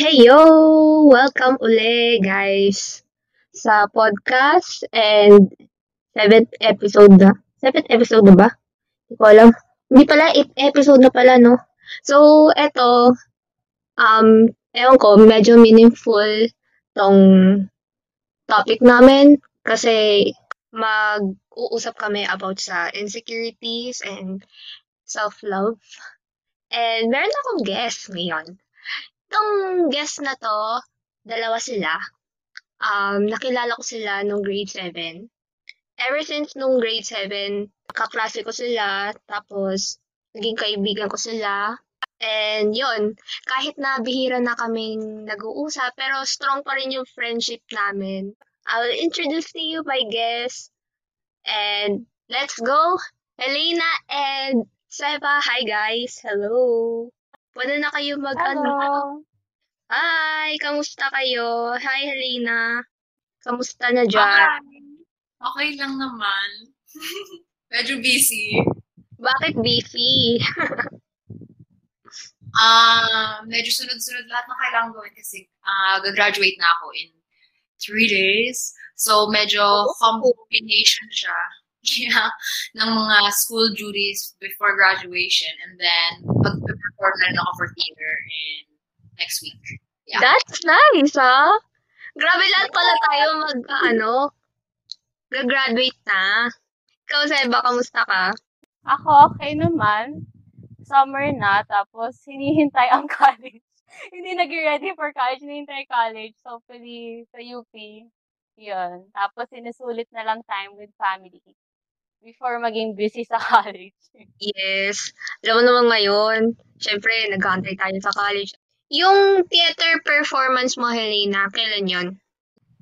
Hey yo! Welcome uli guys sa podcast and seventh episode na. Seventh episode na ba? Hindi ko alam. Hindi pala, eighth episode na pala, no? So, eto, um, ewan ko, medyo meaningful tong topic namin kasi mag-uusap kami about sa insecurities and self-love. And meron akong guest ngayon. Itong guest na to, dalawa sila. Um, nakilala ko sila nung grade 7. Ever since nung grade 7, kaklase ko sila, tapos naging kaibigan ko sila. And yun, kahit na bihira na kaming nag-uusap, pero strong pa rin yung friendship namin. I will introduce to you my guest. And let's go! Helena and Seba, hi guys! Hello! Pwede na kayo mag ano? Hi! Kamusta kayo? Hi Helena! Kamusta na dyan? Okay. Okay lang naman. Medyo busy. Bakit beefy? Um, medyo sunod-sunod lahat ng kailangan gawin kasi uh, gagraduate na ako in three days. So, medyo Oh. combination siya. Yeah, ng mga school duties before graduation and then mag-perform na rin ako for theater in next week. Yeah. That's nice, ha? Grabe lahat pala tayo mag, ano, gagraduate na. Ikaw, Seba, kamusta ka? Ako, okay naman. Summer na, tapos hinihintay ang college. Hindi nag-ready for college, hinihintay college. So, hopefully, sa UP, yun. Tapos, sinusulit na lang time with family before maging busy sa college. Yes. Alam mo naman ngayon, syempre, nag-aantay tayo sa college. Yung theater performance mo, Helena, kailan yon?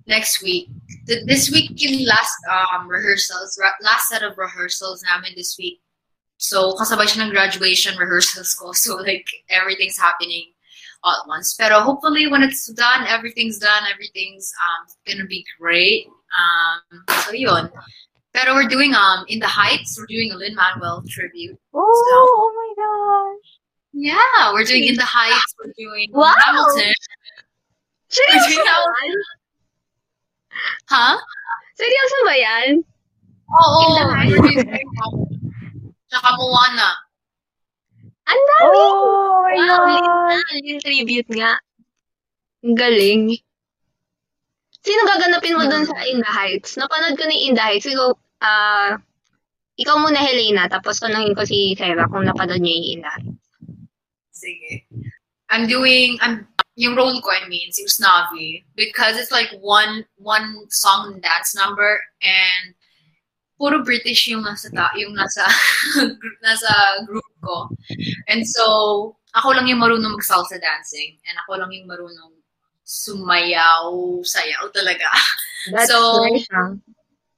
next week. Th- This week yung last um rehearsals, ra- last set of rehearsals namin this week. So kasabay siya ng graduation rehearsals ko. So like everything's happening all at once. Pero hopefully when it's done, everything's done, everything's um gonna be great. Um so yun. Pero we're doing um in the Heights, we're doing a Lin Manuel tribute. Oh, oh my gosh! Yeah, we're doing in the Heights, we're doing Wow! Hamilton. Seryoso ba yan? Huh? Seryoso ba yan? Oo, In the Heights? Tsaka Moana. Ang dami! Oh my Wow, yung tribute nga. Ang galing. Sino gaganapin mo dun sa In the Heights? Napanood ko yung In the Heights. Ikaw, ah, ikaw muna, Helena, tapos tanungin ko si Sarah kung napanood niya yung In the Heights. Sige. I'm doing, I'm, yung role ko, I mean, si Usnavi, because it's like one, one song and dance number, and puro British yung nasa, ta, yung nasa, group- nasa group ko. And so, ako lang yung marunong mag-salsa dancing, and ako lang yung marunong sumayaw, sayaw talaga. That's So, nice, ah.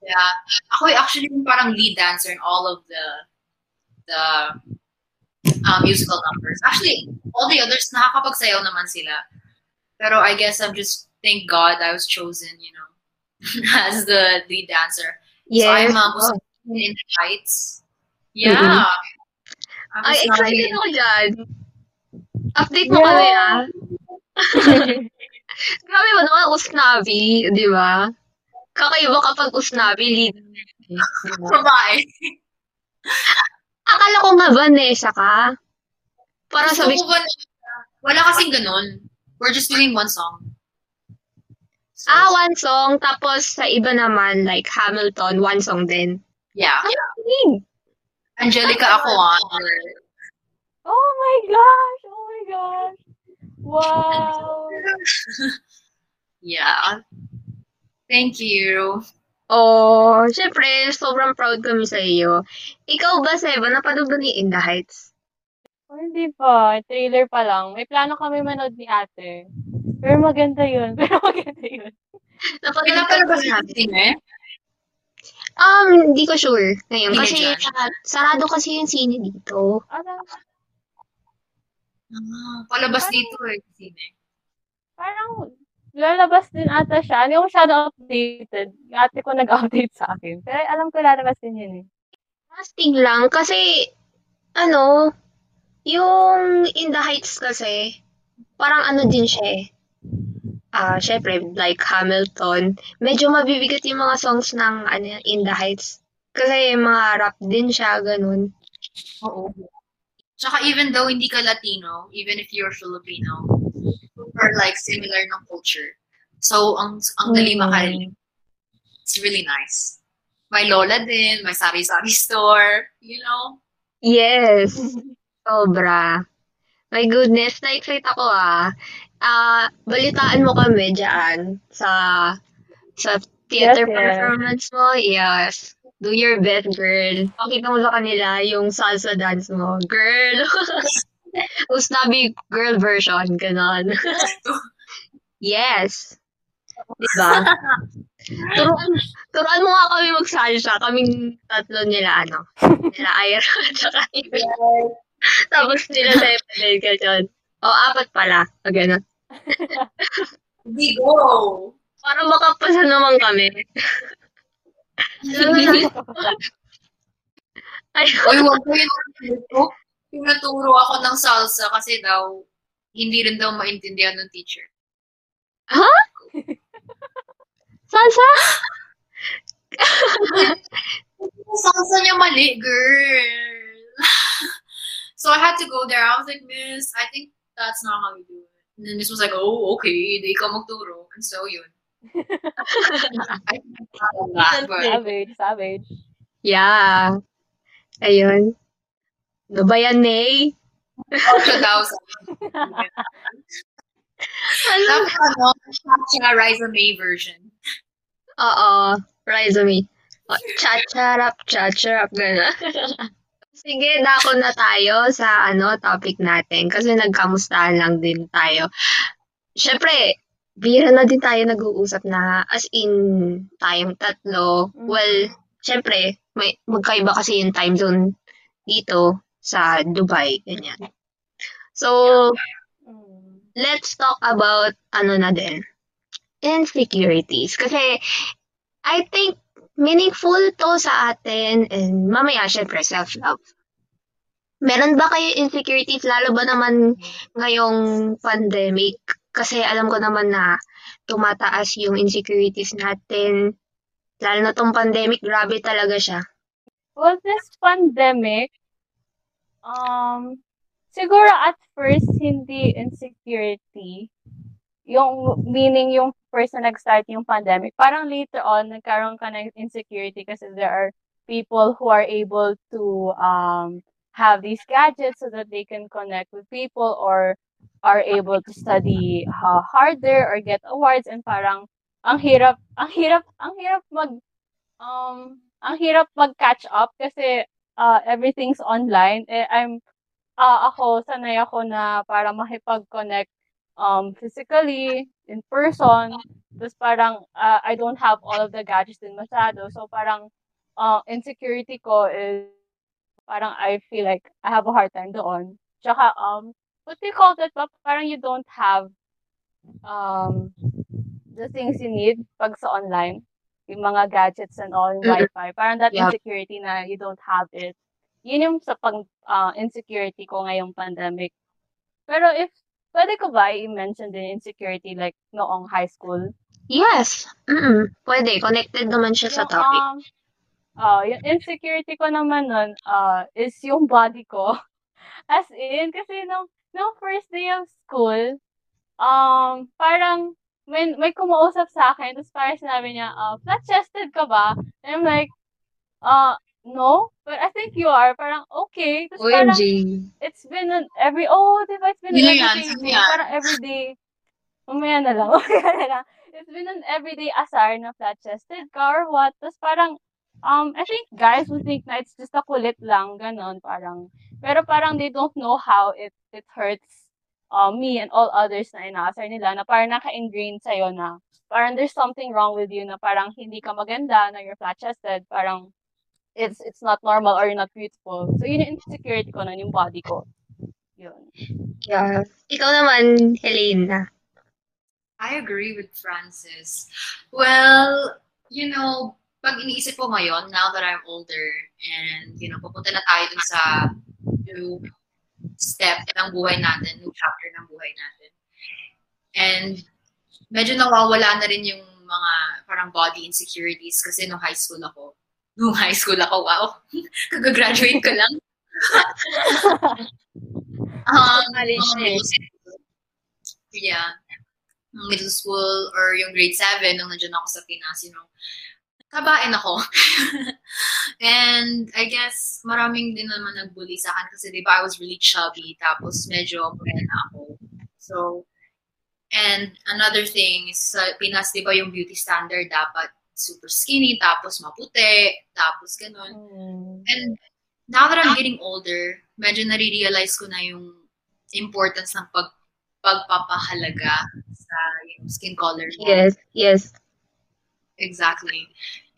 Yeah. Ako actually yung parang lead dancer in all of the the uh, musical numbers. Actually, all the others nakakapagsayaw naman sila. Pero I guess I'm just thank God I was chosen, you know, as the lead dancer. So Yes. I'm um, Oh. in the heights. Yeah. Mhm. I'm Ay, excited ako dyan. Update mo Yeah. kami, ah. Grabe mo naman, Usnavi, di ba? Kakaiba kapag Usnavi, lead. Babae. Akala ko nga Vanessa ka. Para Gusto sabi ko wala kasing ganun. We're just doing one song. So, ah, one song, tapos sa iba naman, like Hamilton, one song din. yeah. Hmm. Angelica ako ah. Oh my gosh! Oh my gosh! Wow! Yeah. Thank you. Oh, syempre, sobrang proud kami sa iyo. Ikaw ba, Seba, napanood ba ni In the Heights? Oh, hindi pa. Trailer pa lang. May plano kami manood ni ate. Pero maganda yun. Pero maganda yun. Napanood ka ba natin natin? eh. Um, hindi ko sure ngayon. Kasi sa- sarado kasi yung sine dito. Parang, Ah, palabas dito eh. Sine. parang lalabas din ata siya. Hindi ako masyado updated. Yung ate ko nag-update sa akin. Pero alam ko lalabas din yun eh. Casting lang kasi ano, yung In the Heights kasi parang ano din siya eh. Ah, syempre, like Hamilton, medyo mabibigat yung mga songs ng ano, In the Heights. Kasi mga rap din siya, ganun. Oo. Tsaka even though hindi ka Latino, even if you're Filipino, super like similar ng culture. So, ang ang dali Mm. makarinig. It's really nice. May lola din, may sari-sari store, you know? Yes. Sobra. My goodness, na-excite ako ah. Ah, balitaan mo kami dyan sa sa theater Yes, yes. performance mo. Yes. Do your best, girl. Pakita mo sa kanila yung salsa dance mo. Girl. Usnabi girl version. Ganon. yes. Diba? Turuan, turuan mo nga kami magsalsa. Kaming tatlo nila, ano, nila Ira at saka Ira. Tapos nila ka dyan. O, apat pala. O, gano'n. Go! Para makapasa naman kami. Ay, Uy, wag ko yun. Pinaturo ako ng salsa kasi daw, hindi rin daw maintindihan ng teacher. salsa? Salsa niya mali, girl. so I had to go there. I was like, Miss, I think that's not how you do it. And then Miss was like, oh, okay, di ka magturo. And so, yun. I that, but savage, savage. Yeah. Ayun. Ano ba yan, Nay? also daw sa Ano? Dapat ano, Chacha Riza May version. Oo. Resume. O, Cha-charap, cha-charap, gano'n. Sige, dako na tayo sa ano topic natin kasi nagkamustahan lang din tayo. Siyempre, bira na din tayo nag-uusap na as in tayong tatlo. Mhm. Well, siyempre, may magkaiba kasi yung time zone dito sa Dubai, ganyan. So, let's talk about ano na din, insecurities. Kasi, I think, meaningful to sa atin and mamaya, syempre, self-love. Meron ba kayo insecurities, lalo ba naman ngayong pandemic? Kasi alam ko naman na tumataas yung insecurities natin. Lalo na tong pandemic, grabe talaga siya. Well, this pandemic, um, siguro at first, hindi insecurity. Yung, meaning yung first na nag-start yung pandemic. Parang later on, nagkaroon ka ng insecurity kasi there are people who are able to, um, have these gadgets so that they can connect with people or are able to study uh, harder or get awards and parang ang hirap ang hirap ang hirap mag um ang hirap mag-catch up kasi uh, everything's online. Eh, I'm, ah ako, sanay ako na para makipag-connect um, physically, in person. Tapos parang ah, I don't have all of the gadgets din masyado. So parang uh, insecurity ko is parang I feel like I have a hard time doon. Tsaka, um, what do you call that? Parang you don't have um, the things you need pag sa online yung mga gadgets and all, yung Mm-mm. Wi-Fi. Parang that Yup. insecurity na you don't have it. Yun yung sa pang ah, insecurity ko ngayong pandemic. Pero if, pwede ko ba i-mention din insecurity like noong high school? Yes. Mm Pwede. Connected naman siya sa Yung, topic. um, ah, yung insecurity ko naman nun, ah, is yung body ko. As in, kasi nung, nung first day of school, um, parang, may, may kumausap sa akin, tapos parang sinabi niya, uh, flat-chested ka ba? And I'm like, uh, no, but I think you are. Parang, okay. Tapos parang, OMG. it's been an every, oh, diba, it's been an yan? everyday, yan? parang everyday, umaya na lang, umaya na lang. It's been an everyday asar na flat-chested ka or what. Tapos parang, um, I think guys would think na it's just a kulit lang, ganon, parang, pero parang they don't know how it, it hurts uh, me and all others na inaasar nila na parang naka-ingrain sa'yo na parang there's something wrong with you na parang hindi ka maganda, na you're flat-chested, parang it's it's not normal or you're not beautiful. So yun yung insecurity ko nun, yung body ko. Yun. Yeah. Ikaw naman, Helena. I agree with Francis. Well, you know, pag iniisip ko ngayon, now that I'm older, and, you know, pupunta na tayo dun sa new step ng buhay natin, new chapter ng buhay natin. And medyo nawawala na rin yung mga parang body insecurities kasi nung high school ako. Nung high school ako, wow. Kagagraduate ka lang. um, school. Yeah. Middle school or yung grade 7 nung nandiyan ako sa Pinas, you know, kabain ako. and I guess maraming din naman nagbully sa akin kasi di ba I was really chubby tapos medyo morena ako. So, and another thing is sa Pinas, di ba yung beauty standard dapat super skinny tapos maputi tapos ganun. Mm. And now that I'm getting older, medyo nare-realize ko na yung importance ng pag pagpapahalaga sa yung skin color mo. Yes, yes. Exactly.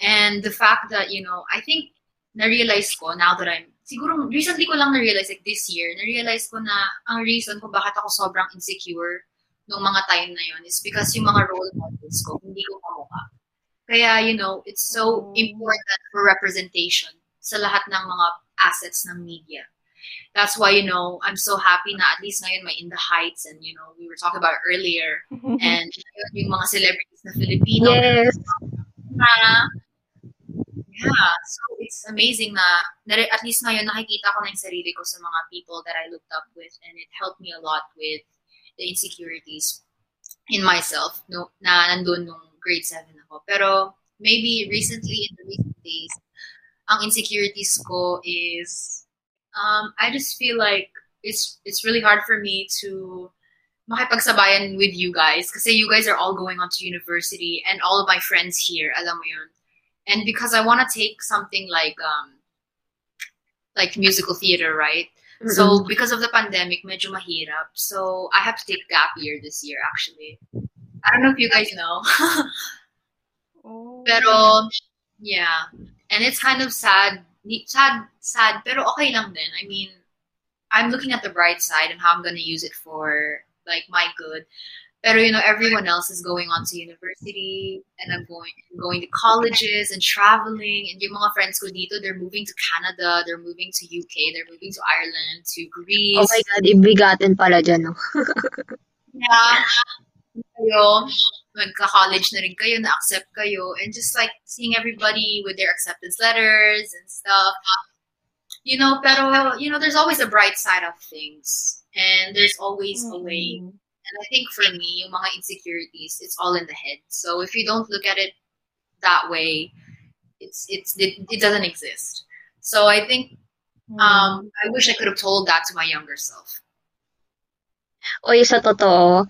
And the fact that, you know, I think na-realize ko now that I'm, siguro recently ko lang na-realize, like this year, na-realize ko na ang reason kung bakit ako sobrang insecure nung mga time na yun is because yung mga role models ko, hindi ko kamukha. Kaya, you know, it's so Mm. important for representation sa lahat ng mga assets ng media. That's why, you know, I'm so happy na at least ngayon may In the Heights and, you know, we were talking about earlier. And yun, yung mga celebrities na Filipino Yes. na yeah, so it's amazing na at least ngayon nakikita ko na yung sarili ko sa mga people that I looked up with and it helped me a lot with the insecurities in myself no, na nandun nung grade 7 ako. Pero maybe recently, in the recent days, ang insecurities ko is um, I just feel like it's it's really hard for me to makipagsabayan with you guys kasi you guys are all going on to university and all of my friends here, alam mo yun. And because I want to take something like um like musical theater, right? So because of the pandemic, medyo mahirap. So I have to take gap year this year actually. I don't know if you guys know. Oh. Pero, yeah. And it's kind of sad. Sad, sad, pero okay lang din. I mean, I'm looking at the bright side and how I'm gonna use it for, like, my good. Pero, you know, everyone else is going on to university and I'm going going to colleges and traveling. And yung mga friends ko dito, they're moving to Canada, they're moving to UK, they're moving to Ireland, to Greece. Oh my God, ibigatin pala dyan, no? Yeah. Kayo, magka-college na rin kayo, na-accept kayo, and just like seeing everybody with their acceptance letters and stuff. You know, pero, you know, there's always a bright side of things. And there's always a way. Mm. And I think for me, yung mga insecurities, it's all in the head. So if you don't look at it that way, it's it's it, it doesn't exist. So I think Mm. um I wish I could have told that to my younger self. Oy, sa totoo,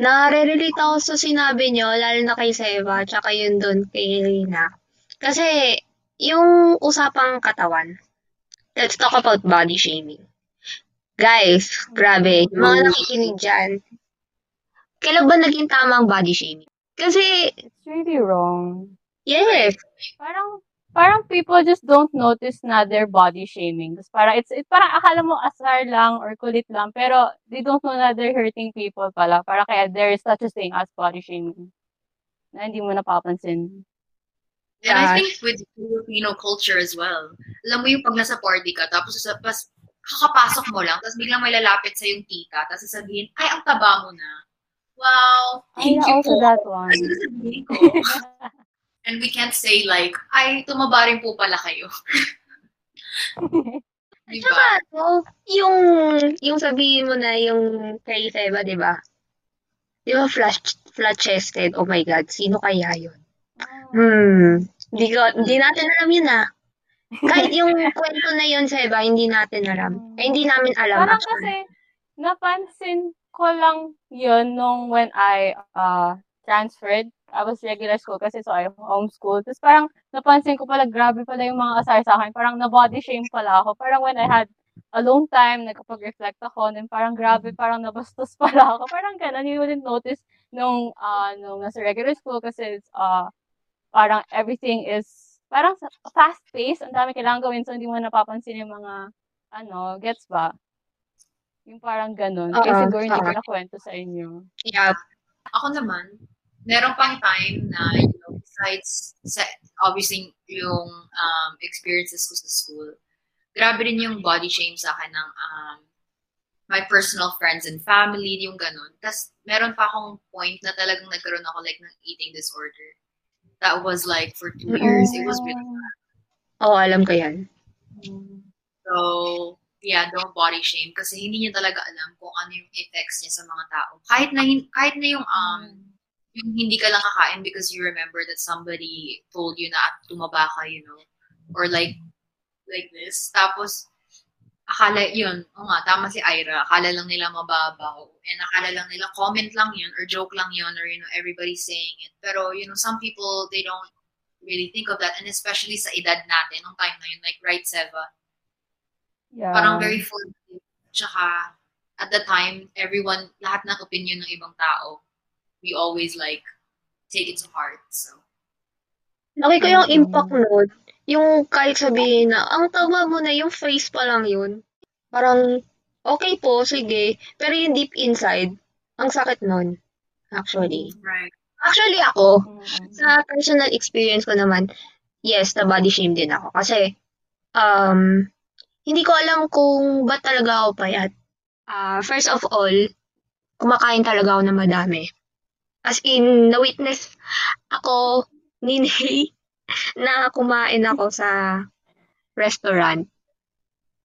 nare-relate ako sa sinabi nyo, lalo na kay Seva, tsaka yun dun kay Rina. Kasi, yung usapang katawan, let's talk about body shaming. Guys, grabe, yung mga nakikinig dyan, kailan ba naging tama ang body shaming? Kasi, It's really wrong. yes, Parang parang people just don't notice na they're body shaming. Tapos parang it's it, parang akala mo asar lang or kulit lang pero they don't know na they're hurting people pala. Para kaya there is such a thing as body shaming. Na hindi mo napapansin. And I Yeah. think with Filipino culture as well, alam mo yung pag nasa party ka, tapos sa pas, kakapasok mo lang, tapos biglang may lalapit sa yung tita, tapos sasabihin, ay, ang taba mo na. Wow, thank yeah, you also po. that one. And we can't say like, ay, tumaba rin po pala kayo. diba? Tsaka, no, yung, yung sabihin mo na yung kay Seva, di ba? Di ba flat, flat-chested? Oh my God, sino kaya yun? Hmm, hindi ko, hindi natin alam yun ah. Kahit yung kwento na yun, Seba, hindi natin alam. Eh, hindi namin alam. Parang actually. kasi, napansin ko lang yun nung when I uh, transferred. I was regular school kasi so I homeschool. Tapos parang napansin ko pala, grabe pala yung mga asar sa akin. Parang na-body shame pala ako. Parang when I had alone time, nagkapag-reflect ako, then parang grabe, parang nabastos pala ako. Parang ganun, you wouldn't notice nung, uh, nung nasa regular school kasi it's, uh, parang everything is parang sa- fast-paced, ang dami kailangan gawin so hindi mo napapansin yung mga ano, gets ba? Yung parang ganun. Kasi Oo, siguro hindi ko oo. nakwento sa inyo. Yeah. Ako naman, meron pang time na, you know, besides, sa, obviously, yung um, experiences ko sa school, grabe rin yung body shame sa akin ng um, my personal friends and family, yung ganun. Tapos, meron pa akong point na talagang nagkaroon ako like ng eating disorder. That was like for two years. It was really Oo, alam ko yan. So, yeah, don't body shame kasi hindi niya talaga alam kung ano yung effects niya sa mga tao. Kahit na kahit na yung um yung hindi ka lang kakain because you remember that somebody told you na at tumaba ka, you know, or like like this. Tapos akala yun, o nga, tama si Ira, akala lang nila mababaw. And akala lang nila comment lang yun or joke lang yun or you know, everybody's saying it. Pero you know, some people they don't really think of that and especially sa edad natin nung time na yun, like right Seva, Yeah. parang very full. Tsaka, at the time, everyone, lahat ng opinion ng ibang tao, we always like, take it to heart. So, Nakita ko yung Mm. impact nun. Yung kahit sabihin na, ang taba mo na yung face pa lang yun. Parang, okay po, sige. Pero yung deep inside, ang sakit nun. Actually. right. Actually ako, Mm-mm. sa personal experience ko naman, yes, na body shame din ako. Kasi, um, hindi ko alam kung ba't talaga ako payat. Ah, first of all, kumakain talaga ako ng madami. As in, na-witness ako ni Nay na kumain ako sa restaurant.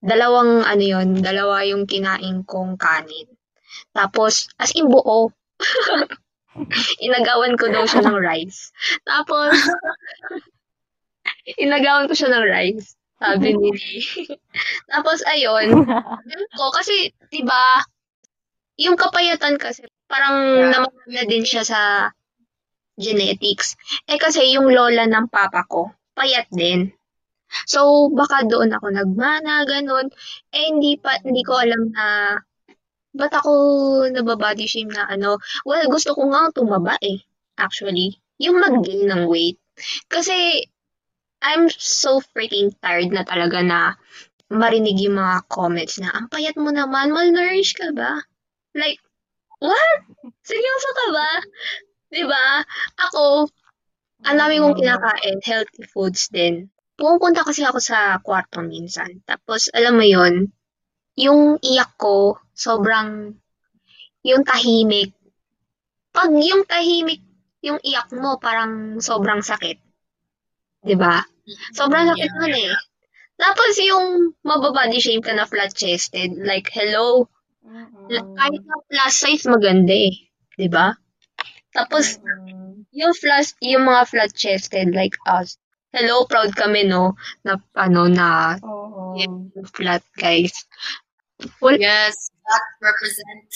Dalawang ano yon, dalawa yung kinain kong kanin. Tapos, as in buo. Inagawan ko daw siya ng rice. Tapos, inagawan ko siya ng rice. Sabi ni. Tapos, ayun, yun ko, kasi, di ba, yung kapayatan kasi, parang Yeah. na din siya sa genetics. Eh kasi yung lola ng papa ko, payat din. So, baka doon ako nagmana, ganun. Eh, hindi pa, hindi ko alam na, ba't ako nababody shame na ano. Well, gusto ko nga tumaba eh, actually. Yung mag-gain ng weight. Kasi, I'm so freaking tired na talaga na marinig yung mga comments na, ang payat mo naman, malnourished ka ba? Like, what? Seryoso ka ba? Diba? Ako, ang dami kong kinakain, healthy foods din. Pumupunta kasi ako sa kwarto minsan. Tapos, alam mo yon yung iyak ko, sobrang, yung tahimik. Pag yung tahimik, yung iyak mo, parang sobrang sakit. 'Di ba? Sobrang sakit Yeah. nun eh. Tapos yung mababody shame ka na flat-chested, like, hello, Mm-mm. kahit na plus size maganda eh. 'Di ba? Tapos, Mm-mm. yung flat, yung mga flat-chested like us, hello, proud kami, no, na, ano, na Oo. flat, guys. Well, Yes, that represent.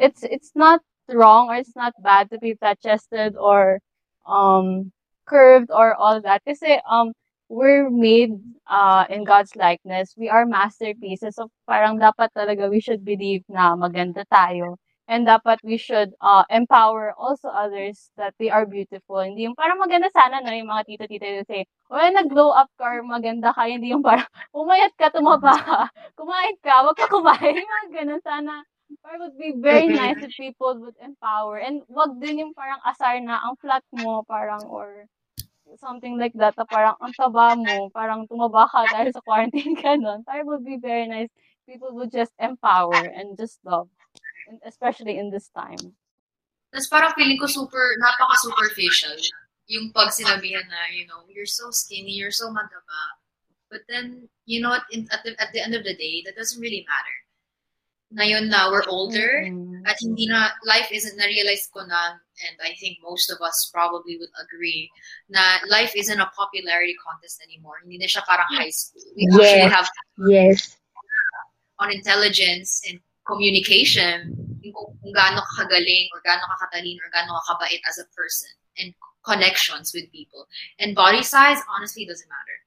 it's it's not wrong or it's not bad to be flat chested or um curved or all that. Kasi um we're made uh in God's likeness. We are masterpieces. So parang dapat talaga we should believe na maganda tayo. And dapat we should uh empower also others that they are beautiful. Hindi yung parang maganda sana no yung mga tito-tito will say, well, nag-glow up ka or maganda ka. Hindi yung parang umayat ka, tumaba ka. Kumain ka, wag ka kumain. Yung mga ganun sana or would be very nice if people would empower. And wag din yung parang asar na ang flat mo, parang, or something like that, na parang ang taba mo, parang tumaba ka dahil sa quarantine ka nun. Parang would be very nice. People would just empower and just love. Especially in this time. Tapos parang feeling ko super, napaka-superficial. Yung pag sinabihan na, you know, you're so skinny, you're so mataba. But then, you know at, the, at the end of the day, that doesn't really matter. Ngayon na we're older, Mm-mm. at hindi na, life isn't, na-realize ko na, and I think most of us probably would agree, na life isn't a popularity contest anymore. Hindi na siya parang high school. We actually have yes. on intelligence and communication, kung, kung gaano ka kagaling or gaano ka katalino or gaano ka kabait as a person and connections with people. And body size honestly doesn't matter.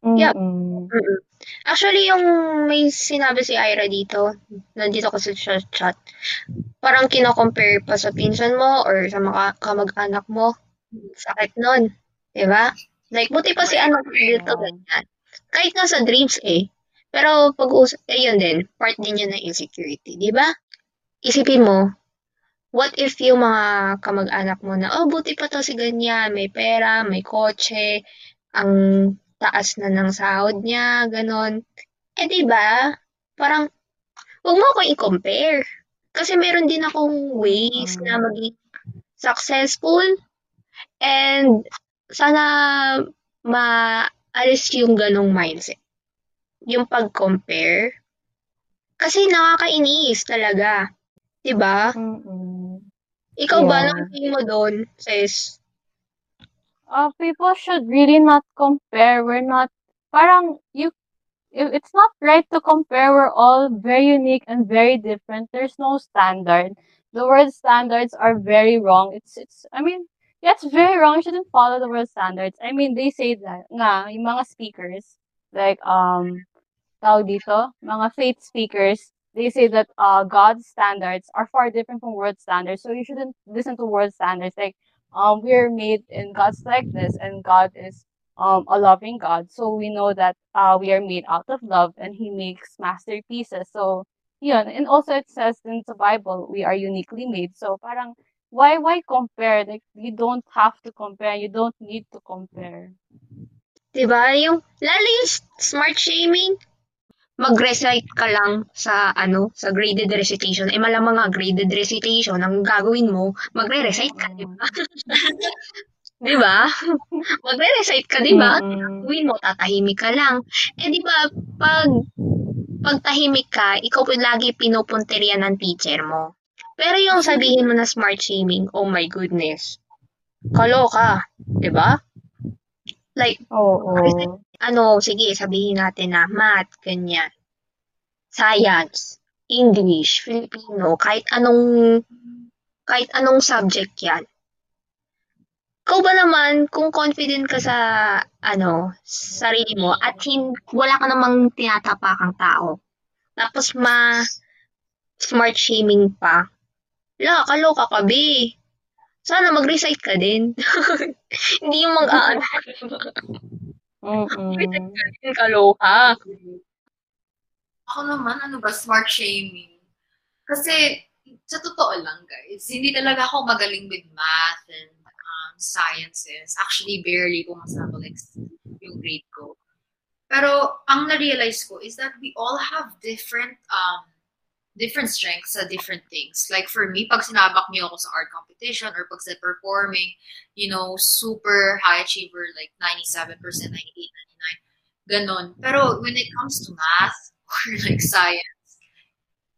Yeah. Mm-mm. Actually, yung may sinabi si Ira dito, nandito kasi sa chat, parang kino-compare pa sa pinsan mo or sa mga kamag-anak mo. Sakit nun. Diba? Like, buti pa si anak dito ganyan. Kahit nga sa dreams eh. Pero pag-uusap, eh yun din, part din yun ng insecurity. Diba? Isipin mo, what if yung mga kamag-anak mo na, oh, buti pa to si ganyan, may pera, may kotse, ang taas na ng sahod niya, ganon. Eh, di ba? Parang, huwag mo ako i-compare. Kasi meron din akong ways Mm. na maging successful and sana maalis yung ganong mindset. Yung pag-compare. Kasi nakakainis talaga. 'Di ba? Mm-mm. Ikaw ba, Yeah. anong tingin mo doon, sis? Uh, people should really not compare. We're not, parang, you, it- it's not right to compare. We're all very unique and very different. There's no standard. The word standards are very wrong. It's, it's, I mean, yeah, it's very wrong. You shouldn't follow the word standards. I mean, they say that, nga, yung mga speakers, like, um, tawag dito, mga faith speakers, they say that uh, God's standards are far different from world standards. So you shouldn't listen to world standards. Like, um, we're made in God's likeness, and God is um, a loving God. So we know that uh, we are made out of love, and He makes masterpieces. So, yun. And also it says in the Bible, we are uniquely made. So parang, why why compare? Like, you don't have to compare. You don't need to compare. ba? Yung lalo yung smart shaming. Mag-recite ka lang sa ano, sa graded recitation. Eh malamang nga graded recitation ang gagawin mo, magre-recite ka, 'di ba? 'Di ba? Magre-recite ka, 'di ba? Gawin mo, tatahimik ka lang. Eh, di ba, pag, pag tahimik ka, ikaw po lagi pinupunterian ng teacher mo. Pero yung sabihin mo na smart shaming, oh my goodness, kaloka, di ba? Like, Oo. Ano, sige, sabihin natin na math, ganyan, science, English, Filipino, kahit anong, kahit anong subject yan. Ikaw ba naman, kung confident ka sa, ano, sarili mo, at hin, wala ka namang tinatapakang tao, tapos ma, smart shaming pa, la, kaloka ka, be. Sana mag-recite ka din. Hindi yung mag-aano. Mm-mm. kaloka. Ako naman, ano ba, smart shaming. Kasi, sa totoo lang, guys, hindi talaga ako magaling with math and um, sciences. Actually, barely pumasa ako like yung grade ko. Pero, ang na-realize ko is that we all have different um, different strengths sa different things. Like for me, pag sinabak niyo ako sa art competition or pag sa performing, you know, super high achiever, like 97%, 98, 99, ganon. Pero when it comes to math or like science,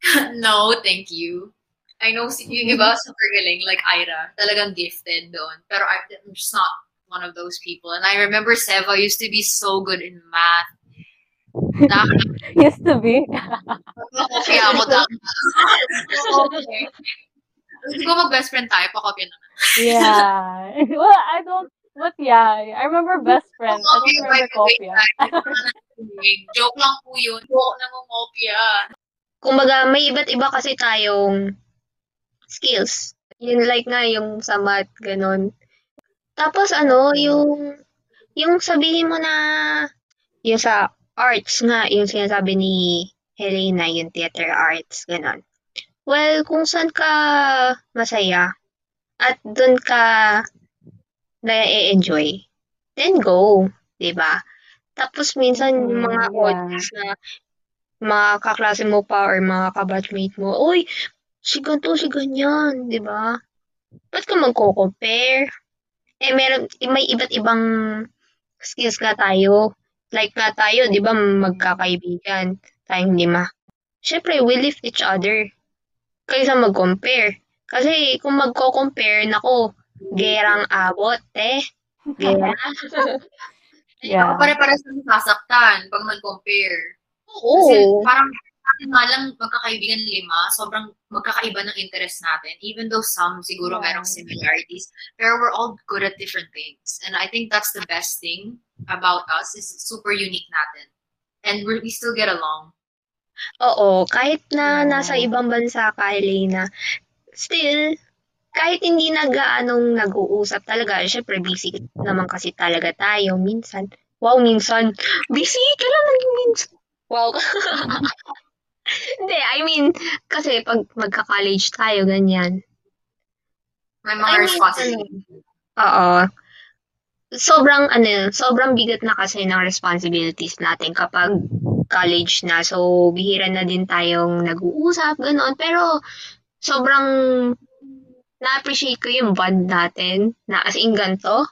no, thank you. I know yung iba super galing, like Ira, talagang gifted doon. Pero I'm just not one of those people. And I remember Seva used to be so good in math. Used to be. ako dami. okay. Mag-best friend tayo, pakopya naman. Yeah. well, I don't, but yeah, I remember best friend. I don't remember Kopya. Joke lang po yun. Joke na ngopya. Kumbaga, may iba't iba kasi tayong skills. Yun like nga yung sa math, ganun. Tapos ano, yung yung sabihin mo na yung sa arts nga, yung sinasabi ni Helena, yung theater arts, ganun. Well, kung saan ka masaya at doon ka na-enjoy, then go, 'di ba? Tapos minsan yung mga Mm, yeah. audience na mga kaklase mo pa or mga kabatchmate mo, uy, si ganito, si ganyan, di ba? Ba't ka magko-compare? Eh, meron, may iba't ibang skills nga tayo. Like nga tayo, di ba, magkakaibigan, tayong lima. Siyempre, we lift each other. Kaysa mag-compare. Kasi kung magko-compare, nako, gerang abot, eh. Gera. Yeah. Pare-pares na sasaktan pag nag-compare. Kasi Oo. parang natin nga lang magkakaibigan lima, sobrang magkakaiba ng interest natin. Even though some siguro Yeah. merong similarities, pero we're all good at different things. And I think that's the best thing about us is super unique natin. And we we still get along. Oo, kahit na Yeah. nasa ibang bansa ka, Elena, still, kahit hindi nag-aanong nag-uusap talaga, syempre busy naman kasi talaga tayo minsan. Wow, minsan. Busy ka lang ng minsan. Wow. Hindi, I mean, kasi pag magka-college tayo, ganyan. May I mga mean, responsibilities. Oo. Sobrang, ano, sobrang bigat na kasi ng responsibilities natin kapag college na. So, bihira na din tayong nag-uusap, gano'n. Pero, sobrang na-appreciate ko yung bond natin na as in ganito.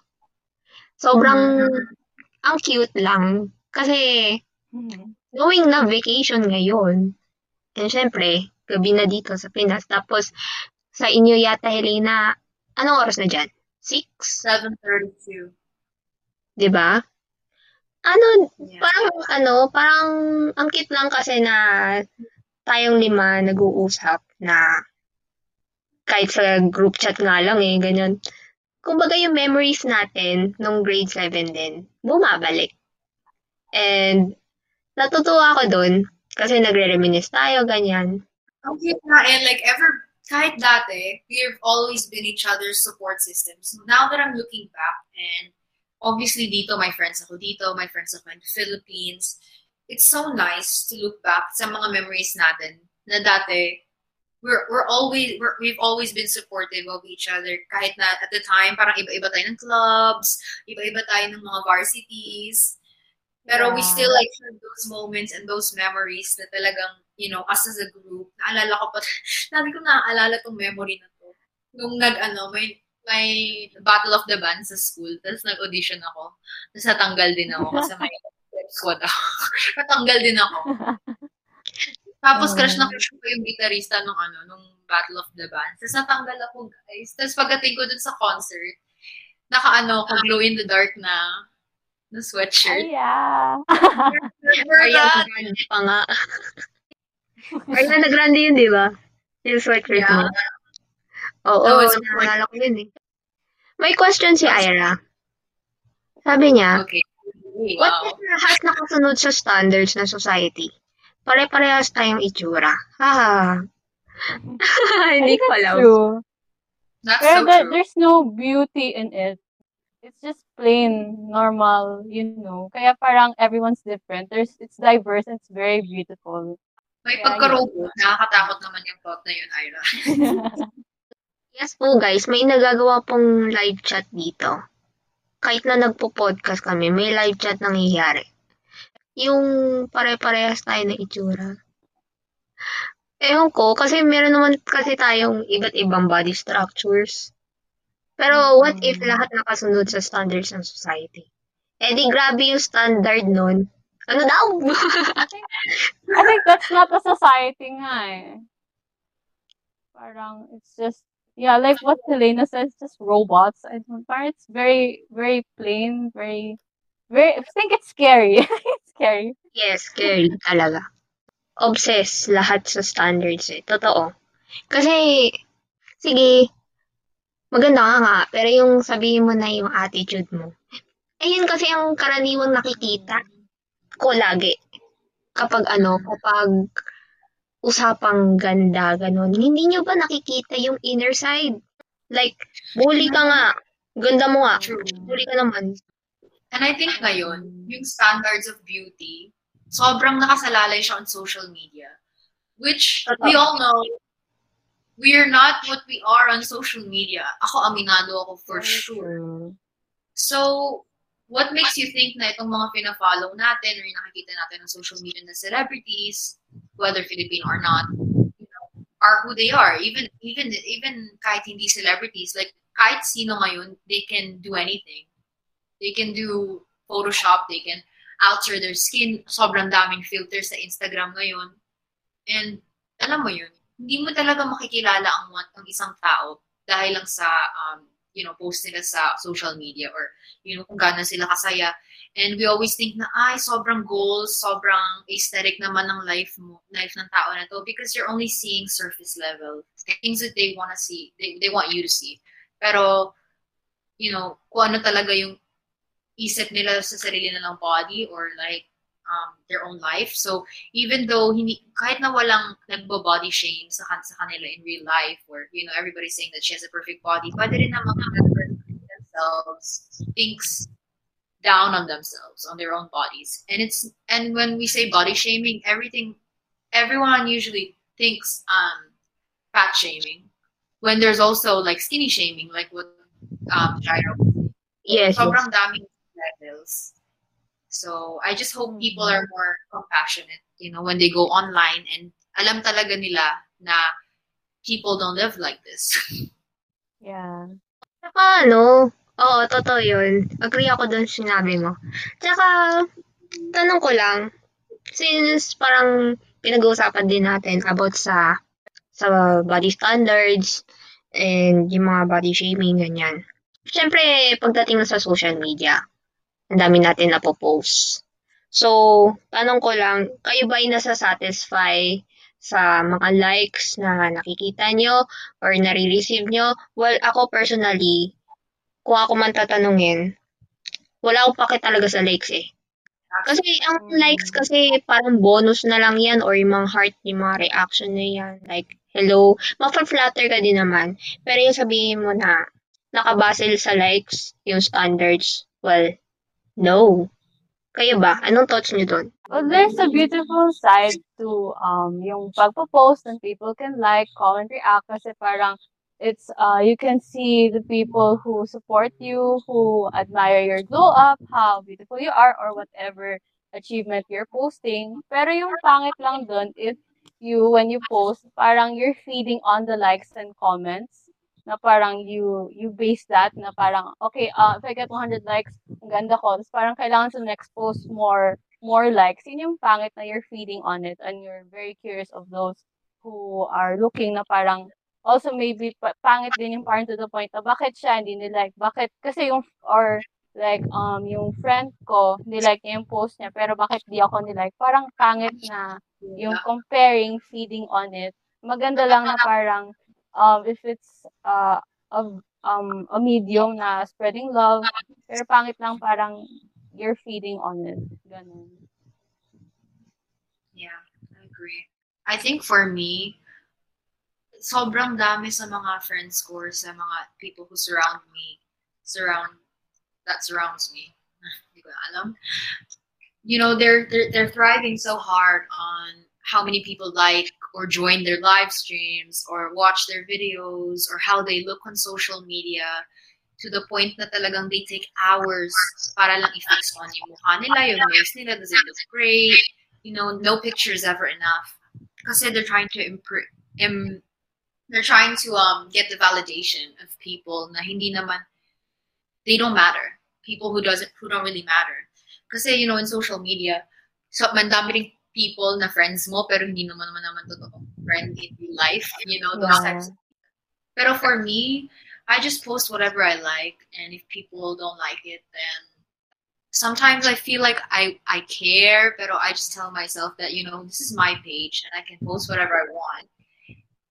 Sobrang, ang cute lang. Kasi, knowing na vacation ngayon, and syempre, gabi na dito sa Pinas. Tapos, sa inyo yata, Helena, anong oras na dyan? Six? 7.32. 'Di ba? Ano, Yeah. parang, ano, parang, ang cute lang kasi na tayong lima nag-uusap na kahit sa group chat nga lang eh, ganyan. Kumbaga yung memories natin nung grade 7 din, bumabalik. And, natutuwa ako dun kasi nagre-reminisce tayo, ganyan. Okay nga, and like ever, kahit dati, we've always been each other's support systems. Now that I'm looking back, and obviously dito, my friends ako dito, my friends ako in the Philippines, it's so nice to look back sa mga memories natin na dati, we're, we're always, we're, we've always been supportive of each other. Kahit na at the time, parang iba-iba tayo ng clubs, iba-iba tayo ng mga varsities. Pero we Yeah. still like have those moments and those memories na talagang, you know, us as a group, naalala ko pa, lagi ko naaalala tong memory na to. Nung nag, ano, may, may Battle of the Band sa school, tapos nag-audition ako. Tapos natanggal din ako kasi may squad ako. natanggal din ako. Tapos crush na crush ko yung gitarista nung ano, nung Battle of the Band. Tapos natanggal ako, guys. Tapos pagdating ko dun sa concert, naka-ano ko, glow in the dark na na sweatshirt. Ay, yeah. Ariana? Grande pa nga. Ariana Grande yun, di ba? Yung sweatshirt Yeah. mo. Oo, That was naalala ko yun eh. May question si Ira. Sabi niya, Okay. What Wow. if lahat nakasunod sa standards ng society? Pare-parehas tayong itsura. Haha. Hindi ko alam. true. That's Pero so there- true. there's no beauty in it. It's just plain, normal, you know. Kaya parang everyone's different. There's, it's diverse and it's very beautiful. May pagka-robot. Nakakatakot naman yung thought na yun, Ira. Yes po guys, may nagagawa pong live chat dito. Kahit na nagpo-podcast kami, may live chat nangyayari. Yung pare-parehas tayo ng itsura. Ewan ko, kasi meron naman kasi tayong iba't ibang body structures. Pero what if Mm. lahat nakasunod sa standards ng society? Eh di grabe yung standard nun. Ano daw? I think, I think that's not a society nga eh. Parang, it's just, yeah, like what Helena says, just robots. I don't, parang it's very, very plain, very, very, I think it's scary. it's scary. Yes, scary talaga. Obsessed lahat sa standards eh. Totoo. Kasi, sige, maganda nga nga, pero yung sabihin mo na yung attitude mo. Ayun kasi ang karaniwang nakikita ko lagi. Kapag ano, kapag usapang ganda, ganun. Hindi nyo ba nakikita yung inner side? Like, bully ka nga. Ganda mo nga. Bully ka naman. And I think ngayon, yung standards of beauty, sobrang nakasalalay siya on social media. Which, we all know, we're not what we are on social media. Ako, aminado ako for sure. So, what makes you think na itong mga pina-follow natin or yung nakikita natin on social media na celebrities, whether Filipino or not, you know, are who they are. Even even even kahit hindi celebrities, like kahit sino ngayon, they can do anything. They can do Photoshop, they can alter their skin. Sobrang daming filters sa Instagram ngayon. And alam mo yun, hindi mo talaga makikilala ang, ang isang tao dahil lang sa um, you know, post nila sa social media or you know, kung gaano sila kasaya. And we always think na, ay, sobrang goals, sobrang aesthetic naman ng life mo, life ng tao na to because you're only seeing surface level. Things that they want to see, they, they want you to see. Pero, you know, kung ano talaga yung isip nila sa sarili nilang body or like um, their own life. So, even though hindi, kahit na walang nagbo-body shame sa, kan- sa kanila in real life or, you know, everybody's saying that she has a perfect body, pwede rin naman themselves thinks down on themselves, on their own bodies. And it's, and when we say body shaming, everything, everyone usually thinks um, fat shaming. When there's also like skinny shaming, like what um, Jairo Yes, sobrang daming levels. So I just hope people are more compassionate, you know, when they go online and alam talaga nila na people don't live like this. Yeah. Tsaka ano, oo, totoo yun. Agree ako dun sinabi mo. Tsaka, tanong ko lang, since parang pinag-uusapan din natin about sa sa body standards and yung mga body shaming, ganyan. Siyempre, pagdating sa social media, ang dami natin na post So, tanong ko lang, kayo ba ay nasa-satisfy sa mga likes na nakikita nyo or nare-receive nyo. Well, ako personally, kung ako man tatanungin, wala akong pake talaga sa likes eh. Kasi ang likes kasi parang bonus na lang yan or yung mga heart, yung mga reaction na yan. Like, hello, ma-flatter ka din naman. Pero yung sabihin mo na nakabase sa likes, yung standards, well, no. Kayo ba? Anong thoughts niyo doon? Well, there's a beautiful side to um yung pagpo-post and people can like, comment, react kasi parang it's uh you can see the people who support you, who admire your glow up, how beautiful you are or whatever achievement you're posting. Pero yung pangit lang doon if you when you post, parang you're feeding on the likes and comments na parang you you base that na parang okay uh, if I get 100 likes ang ganda ko tapos parang kailangan sa next post more more likes yun yung pangit na you're feeding on it and you're very curious of those who are looking na parang also maybe pangit din yung parang to the point na bakit siya hindi nilike bakit kasi yung or like um yung friend ko nilike niya yung post niya pero bakit di ako nilike parang pangit na yung comparing feeding on it maganda lang na parang um, if it's uh, a, um, a medium na spreading love, pero pangit lang parang you're feeding on it. Ganun. Yeah, I agree. I think for me, sobrang dami sa mga friends ko or sa mga people who surround me, surround, that surrounds me. Hindi ko alam. You know, they're, they're, they're thriving so hard on how many people like or join their live streams or watch their videos or how they look on social media to the point na talagang they take hours para lang i-fix on yung mukha nila, yung nose nila, does it look great? You know, no pictures ever enough. Kasi they're trying to improve, Im, they're trying to um get the validation of people na hindi naman, they don't matter. People who doesn't, who don't really matter. Kasi, you know, in social media, so, mandami rin people na friends mo pero hindi naman naman naman totoo friend in real life, you know, those Yeah. types. Pero for me, I just post whatever I like and if people don't like it then sometimes I feel like I I care, but I just tell myself that you know, this is my page and I can post whatever I want.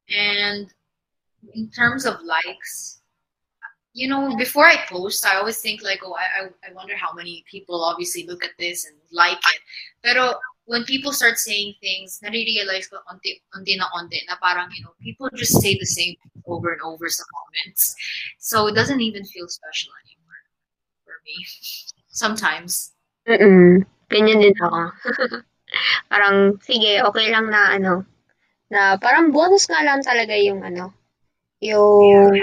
And in terms of likes, you know, before I post, I always think like, oh, I, I, wonder how many people obviously look at this and like it. Pero when people start saying things, nare-realize ko onti, onti na onti na parang, you know, people just say the same over and over sa comments. So it doesn't even feel special anymore for me. Sometimes. Mm-mm. Ganyan din ako. parang, sige, okay lang na ano, na parang bonus nga lang talaga yung ano, yung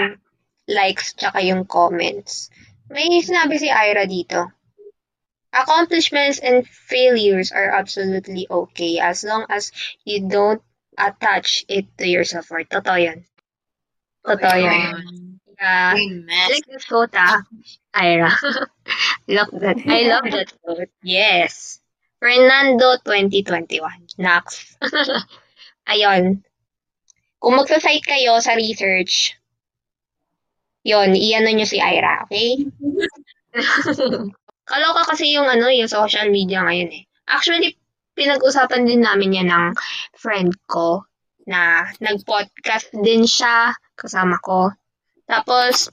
likes tsaka yung comments. May sinabi si Ira dito. Accomplishments and failures are absolutely okay as long as you don't attach it to your self-worth. Totoo yan. Totoo yan. Yeah. Like this quote, ah, Ira. love that. I love that quote. Yes. Fernando 2021. Next. Ayun. Kung magsasite kayo sa research, yon iyan nyo si Ira, okay? Kaloka kasi yung ano, yung social media ngayon eh. Actually, pinag-usapan din namin yan ng friend ko na nag-podcast din siya kasama ko. Tapos,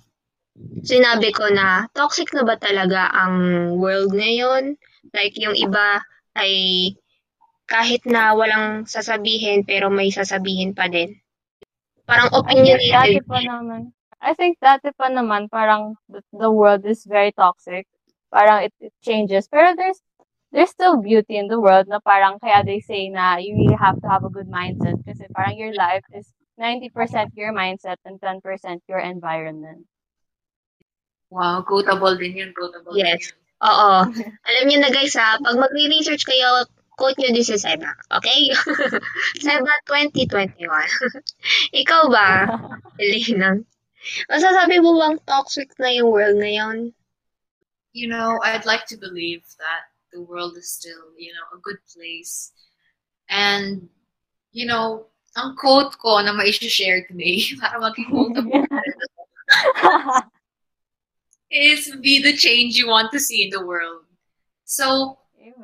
sinabi ko na toxic na ba talaga ang world ngayon? Like, yung iba ay kahit na walang sasabihin pero may sasabihin pa din. Parang I think dati opinionated. pa naman. I think dati pa naman parang the, the world is very toxic. Parang it, it changes. Pero there's there's still beauty in the world na parang kaya they say na you really have to have a good mindset kasi parang your life is 90% your mindset and 10% your environment. Wow, quotable din yun, quotable Yes. din yun. Oo. Alam niyo na guys ha, pag magre-research kayo, quote nyo din si Seba. Okay? Seba 2021. Ikaw ba, Elena? Masasabi mo bang toxic na yung world ngayon? You know, I'd like to believe that the world is still, you know, a good place. And, you know, ang quote ko na ma-share today para maging quote of is be the change you want to see in the world. So,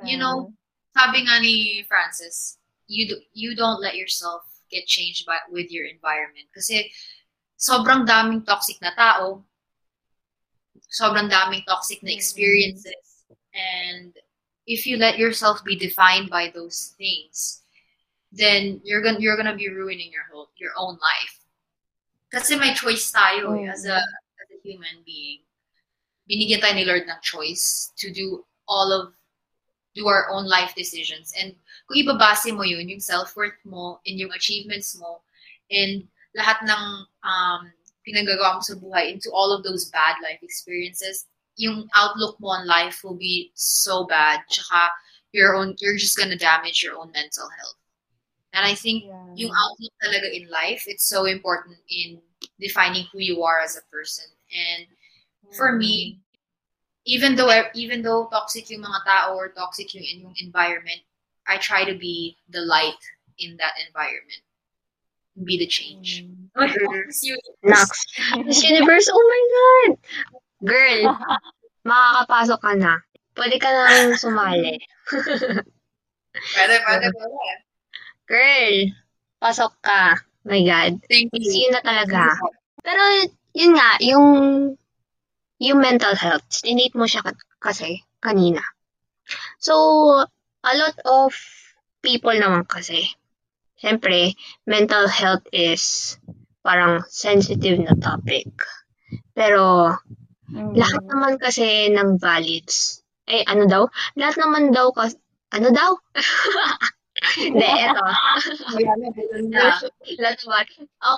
you know, sabi nga ni Francis, you do, you don't let yourself get changed by with your environment kasi sobrang daming toxic na tao, sobrang daming toxic na experiences, and if you let yourself be defined by those things, then you're gonna you're gonna be ruining your whole your own life. Kasi may choice tayo eh, as a as a human being. Binigyan tayo ni Lord ng choice to do all of do our own life decisions. And kung ibabase mo yun, yung self-worth mo, and yung achievements mo, and lahat ng um, pinagagawa mo sa buhay into all of those bad life experiences, yung outlook mo on life will be so bad. Tsaka, your own, you're just gonna damage your own mental health. And I think Yeah. yung outlook talaga in life, it's so important in defining who you are as a person. And for me, even though even though toxic yung mga tao or toxic yung, yung environment, I try to be the light in that environment. Be the change. Miss Universe. Nox. Miss Universe, oh my God! Girl, makakapasok ka na. Pwede ka nang sumali. Pwede, pwede, pwede. Girl, pasok ka. My God. Thank you. you na talaga. Pero, yun nga, yung, yung mental health, stinate mo siya ka- kasi, kanina. So, a lot of people naman kasi, syempre, mental health is parang sensitive na topic. Pero, lahat naman kasi ng valids, eh, ano daw? Lahat naman daw kasi, ano daw? Hindi, eto. Yeah. Lahat naman.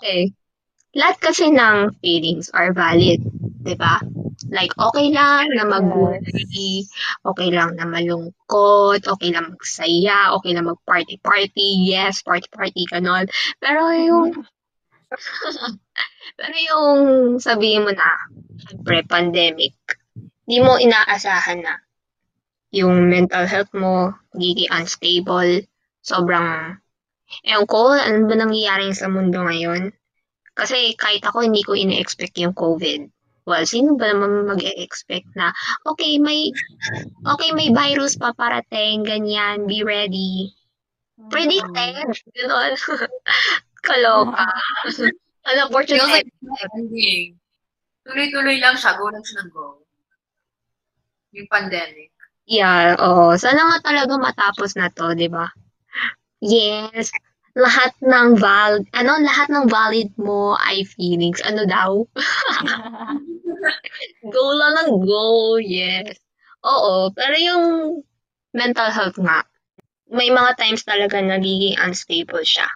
Okay. Lahat kasi ng feelings are valid. 'di ba? Like, okay lang na mag-worry, okay lang na malungkot, okay lang magsaya, okay lang mag-party-party, yes, party-party, ganon. Pero yung, pero yung sabihin mo na, syempre, pandemic, di mo inaasahan na yung mental health mo, gigi unstable, sobrang, ewan ko, ano ba nangyayari sa mundo ngayon? Kasi kahit ako, hindi ko ina-expect yung COVID. Well, sino ba naman mag-expect na, okay, may, okay, may virus pa parating, ganyan, be ready. Predicted. Ganon. Kaloka. Opportunity. like. Tuloy-tuloy lang siya. Go lang siya ng go. Yung pandemic. Yeah, oo. Sana nga talaga matapos na to, di ba? Yes. Lahat ng valid, ano, lahat ng valid mo ay feelings. Ano daw? Go lang ng go, yes. Oo, pero yung mental health nga, may mga times talaga nagiging unstable siya.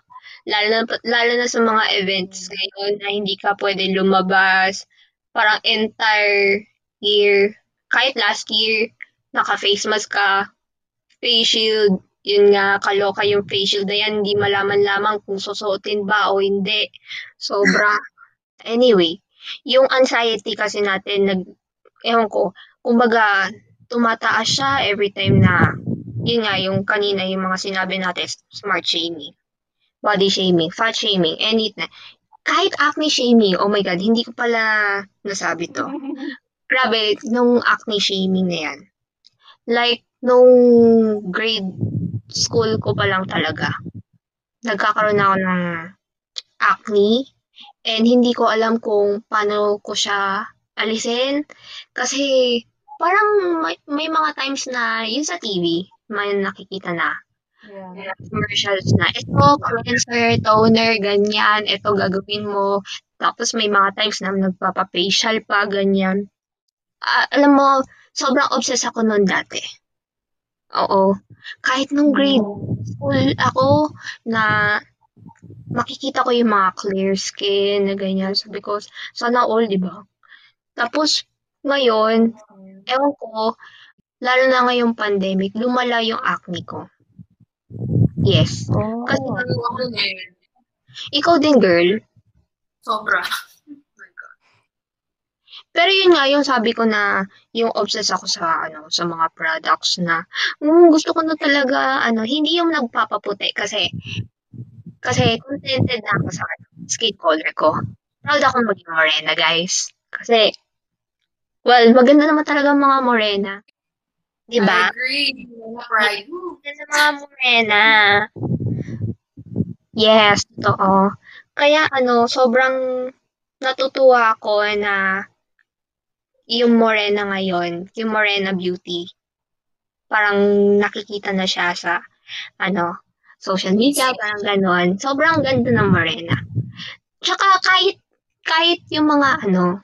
Lalo na, lalo na sa mga events ngayon na hindi ka pwede lumabas. Parang entire year, kahit last year, naka-face mask ka, face shield, yun nga, kaloka yung face shield na yan, hindi malaman-lamang kung susuotin ba o hindi. Sobra. Anyway, yung anxiety kasi natin, nag, ewan ko, kumbaga, tumataas siya every time na, yun nga, yung kanina, yung mga sinabi natin, smart shaming, body shaming, fat shaming, anything. Kahit acne shaming, oh my God, hindi ko pala nasabi to. Grabe, nung acne shaming na yan. Like, nung grade school ko pa lang talaga, nagkakaroon ako ng acne and hindi ko alam kung paano ko siya alisin. Kasi parang may, may mga times na yun sa TV, may nakikita na Yeah. commercials na, ito, cleanser, toner, ganyan, ito gagawin mo. Tapos may mga times na nagpapa-facial pa, ganyan. Ah, alam mo, sobrang obsessed ako noon dati. Oo. Kahit nung grade school ako, na makikita ko yung mga clear skin, na ganyan. Sabi ko, sana all, di ba? Tapos, ngayon, ewan ko, lalo na ngayong pandemic, lumala yung acne ko. Yes. Oh. Kasi Ano ako din. ikaw din, girl. Sobra. Pero yun nga, yung sabi ko na, yung obsessed ako sa, ano, sa mga products na, mm, gusto ko na talaga, ano, hindi yung nagpapaputi kasi, kasi contented na ako sa ano, skin color ko. Proud ako maging morena, guys. Kasi, well, maganda naman talaga mga morena. I Diba? agree. Wala pride. Sa mga morena. Yes, totoo. Kaya ano, sobrang natutuwa ako na yung morena ngayon, yung morena beauty, parang nakikita na siya sa ano, social media, parang ganon. Sobrang ganda ng morena. Tsaka kahit kahit yung mga ano,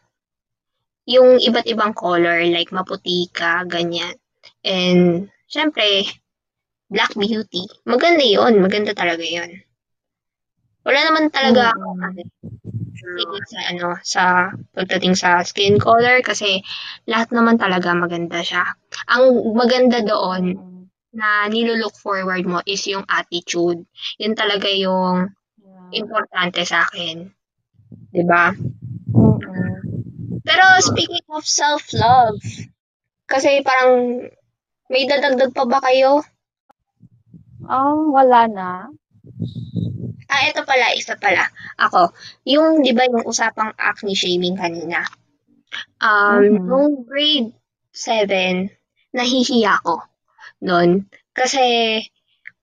yung iba't ibang color, like maputi ka, ganyan. And, syempre, black beauty. Maganda yon Maganda talaga yon Wala naman talaga ako Mm. ano, sa ano, sa pagdating sa skin color kasi lahat naman talaga maganda siya. Ang maganda doon na nilulook forward mo is yung attitude. Yun talaga yung importante sa akin. 'Di ba? Mm-mm. Pero speaking of self-love, kasi parang may dadagdag pa ba kayo? Um, wala na. Ah, ito pala, isa pala. Ako, yung, di ba, yung usapang acne shaming kanina. Um, Mhm. nung grade 7, nahihiya ko noon. Kasi,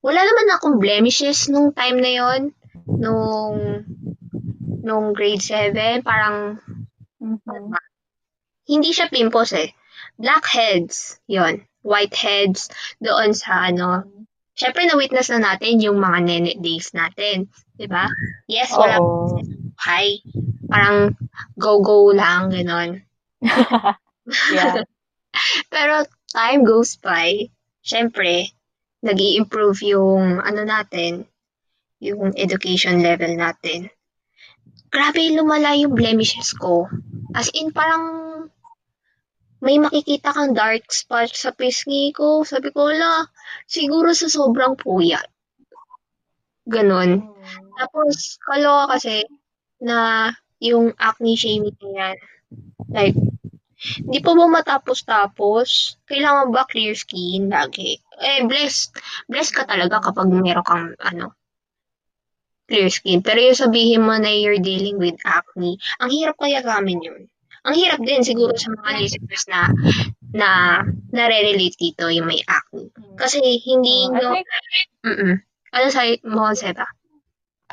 wala naman akong blemishes nung time na yon Nung, nung grade 7, parang, Mhm. hindi siya pimples eh. Blackheads, yon Whiteheads, doon sa ano, Siyempre, na-witness na natin yung mga nene days natin. di ba? Yes, wala buhay. Parang go-go lang, ganon. Yeah. Pero time goes by, syempre, nag improve yung ano natin, yung education level natin. Grabe, lumala yung blemishes ko. As in, parang may makikita kang dark spot sa pisngi ko. Sabi ko, la, siguro sa sobrang puyat. Ganon. Mm. Tapos, kaloka kasi na yung acne shaming na yan. Like, di pa ba matapos-tapos? Kailangan ba clear skin lagi? Eh, blessed. Blessed ka talaga kapag meron kang, ano, clear skin. Pero yung sabihin mo na you're dealing with acne, ang hirap kaya gamin yun. Ang hirap din siguro sa mga listeners na na nare-relate dito yung may acne. Kasi hindi Oh, I nyo... think Mm-mm. Ano sa mo, Seba?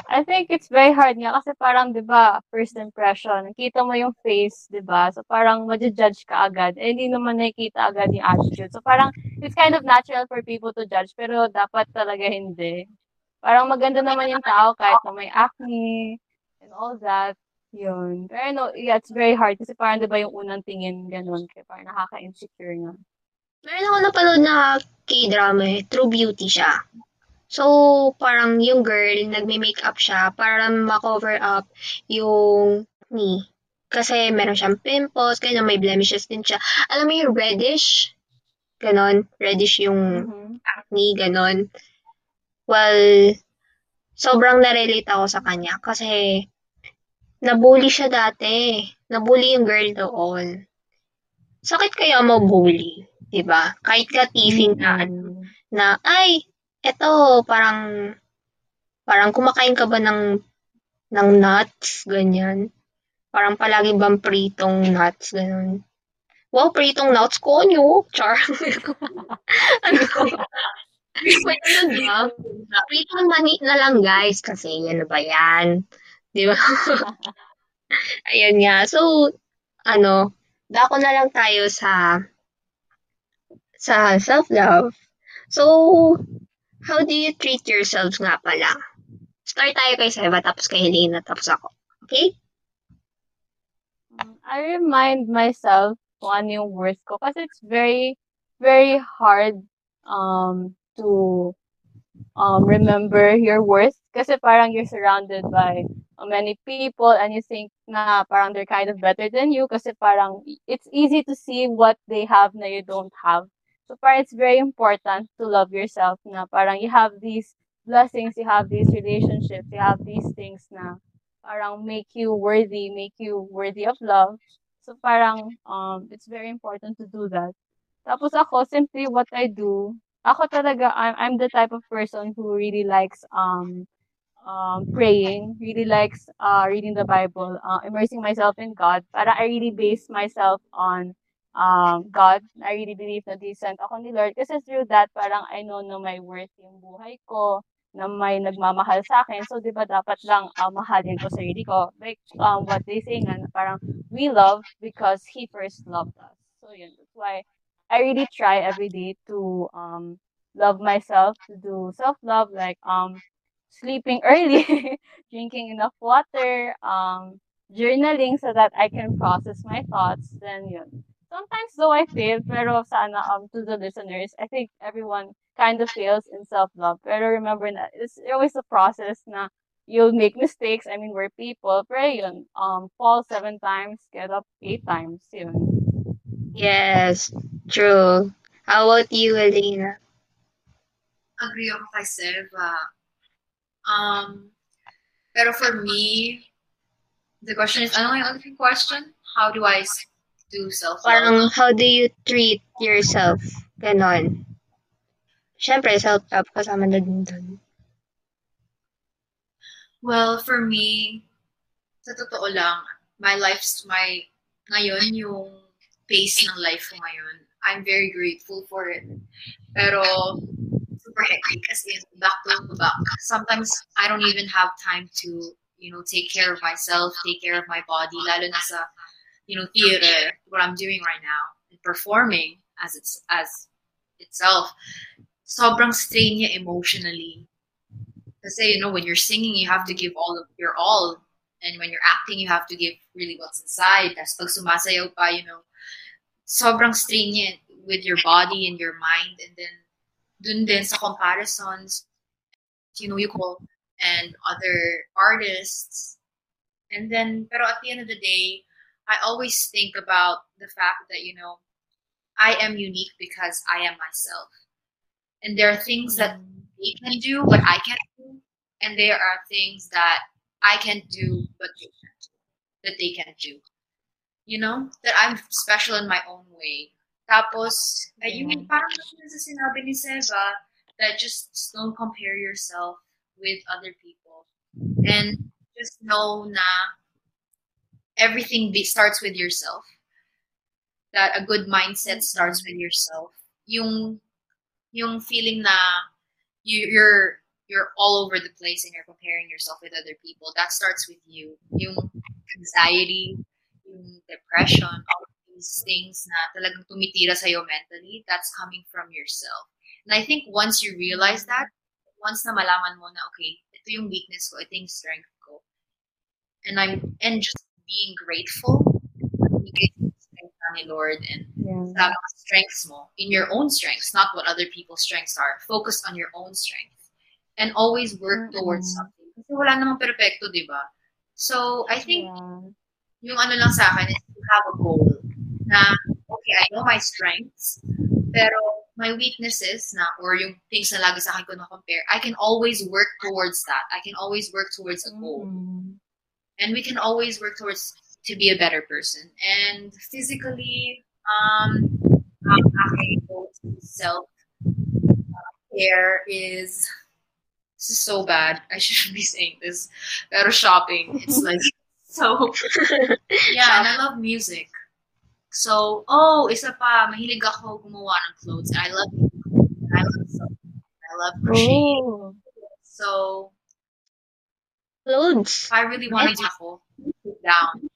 I think it's very hard nga kasi parang 'di ba, first impression, kita mo yung face, 'di ba? So parang ma-judge ka agad. Eh hindi naman nakikita agad yung attitude. So parang it's kind of natural for people to judge pero dapat talaga hindi. Parang maganda naman yung tao kahit na may acne and all that. Yun. Pero no, yeah, it's very hard kasi parang 'di ba yung unang tingin ganun kaya parang nakaka-insecure nga. Meron ako napanood na K-drama eh. True Beauty siya. So, parang yung girl, nagme-makeup siya para ma-cover up yung acne. Kasi meron siyang pimples, kaya may blemishes din siya. Alam mo yung reddish? Ganon. Reddish yung Mhm. acne, ganon. Well, sobrang narelate ako sa kanya kasi nabully siya dati. Nabully yung girl doon. Sakit kaya mabully, 'di ba? Kahit ka teasing na Mm. na ay eto parang parang kumakain ka ba ng ng nuts ganyan. Parang palagi bang pritong nuts ganun. Wow, pritong nuts ko nyo. Char. ano? Wait, ano ba? Pritong mani na lang guys kasi ano ba yan? Di ba? Ayun nga. So, ano, dako na lang tayo sa sa self-love. So, how do you treat yourselves nga pala? Start tayo kay Seba, tapos kay Helena, tapos ako. Okay? Mm, I remind myself kung ano yung worth ko kasi it's very, very hard um to um remember your worth kasi parang you're surrounded by many people and you think na parang they're kind of better than you kasi parang it's easy to see what they have na you don't have. So parang it's very important to love yourself na parang you have these blessings, you have these relationships, you have these things na parang make you worthy, make you worthy of love. So parang um it's very important to do that. Tapos ako simply what I do, ako talaga I'm I'm the type of person who really likes um um praying, really likes uh reading the Bible, uh, immersing myself in God. Para I really base myself on um, God. I really believe na di sent ako ni Lord. Kasi through that, parang I know na may worth yung buhay ko, na may nagmamahal sa akin. So, di ba, dapat lang uh, mahalin ko sarili ko. Like, um, what they say nga, parang, we love because He first loved us. So, yun. That's why I really try every day to um, love myself, to do self-love, like um, sleeping early, drinking enough water, um, journaling so that I can process my thoughts. Then, yun. Sometimes though I fail, pero sana um to the listeners, I think everyone kind of fails in self-love. Pero remember na it's always a process na you'll make mistakes. I mean, we're people. Pero yun, um, fall seven times, get up eight times. Yun. Yes, true. How about you, Elena? Agree ako kay Seva. Um, pero for me, the question is, ano yung other question? How do I do self-love? Parang, how do you treat yourself? Ganon. Siyempre, self-love kasama na din doon. Well, for me, sa totoo lang, my life's, my, ngayon, yung pace ng life ko ngayon, I'm very grateful for it. Pero, as back back. Sometimes, I don't even have time to, you know, take care of myself, take care of my body, lalo na sa, you know, theater, what I'm doing right now, performing as it's, as itself. Sobrang strain niya emotionally. Kasi, you know, when you're singing, you have to give all of your all. And when you're acting, you have to give really what's inside. Tapos pag sumasayaw pa, you know, sobrang strain niya with your body and your mind. And then, dun din sa comparisons, you know, you call, and other artists. And then, pero at the end of the day, I always think about the fact that, you know, I am unique because I am myself. And there are things that they can do, but I can't do. And there are things that I can do, but they can't do, that they can do. You know? That I'm special in my own way. Tapos, yeah. yun parang sa sinabi ni Seba, that just don't compare yourself with other people. And just know na everything be, starts with yourself. That a good mindset starts with yourself. Yung yung feeling na you, you're you're all over the place and you're comparing yourself with other people. That starts with you. Yung anxiety, yung depression, all these things na talagang tumitira sa'yo mentally, that's coming from yourself. And I think once you realize that, once na malaman mo na, okay, ito yung weakness ko, ito yung strength ko. And I'm, and just being grateful, strength ni Lord and Yeah. sa mga strengths mo, in your own strengths, not what other people's strengths are. Focus on your own strength. And always work towards Mm-mm. something. Kasi wala namang perfecto, di ba? So, I think Yeah. yung ano lang sa akin is to have a goal na, okay, I know my strengths, pero my weaknesses na, or yung things na lagi sa akin ko na-compare, I can always work towards that. I can always work towards a goal. Mm. And we can always work towards to be a better person. And physically, um, um aking goal to self care is this is so bad. I shouldn't be saying this. Pero shopping, it's like so yeah, and I love music. So, oh, isa pa, mahilig ako gumawa ng clothes. I love I love I love crocheting. Oh. So, Clothes. I really want to ako, sit down.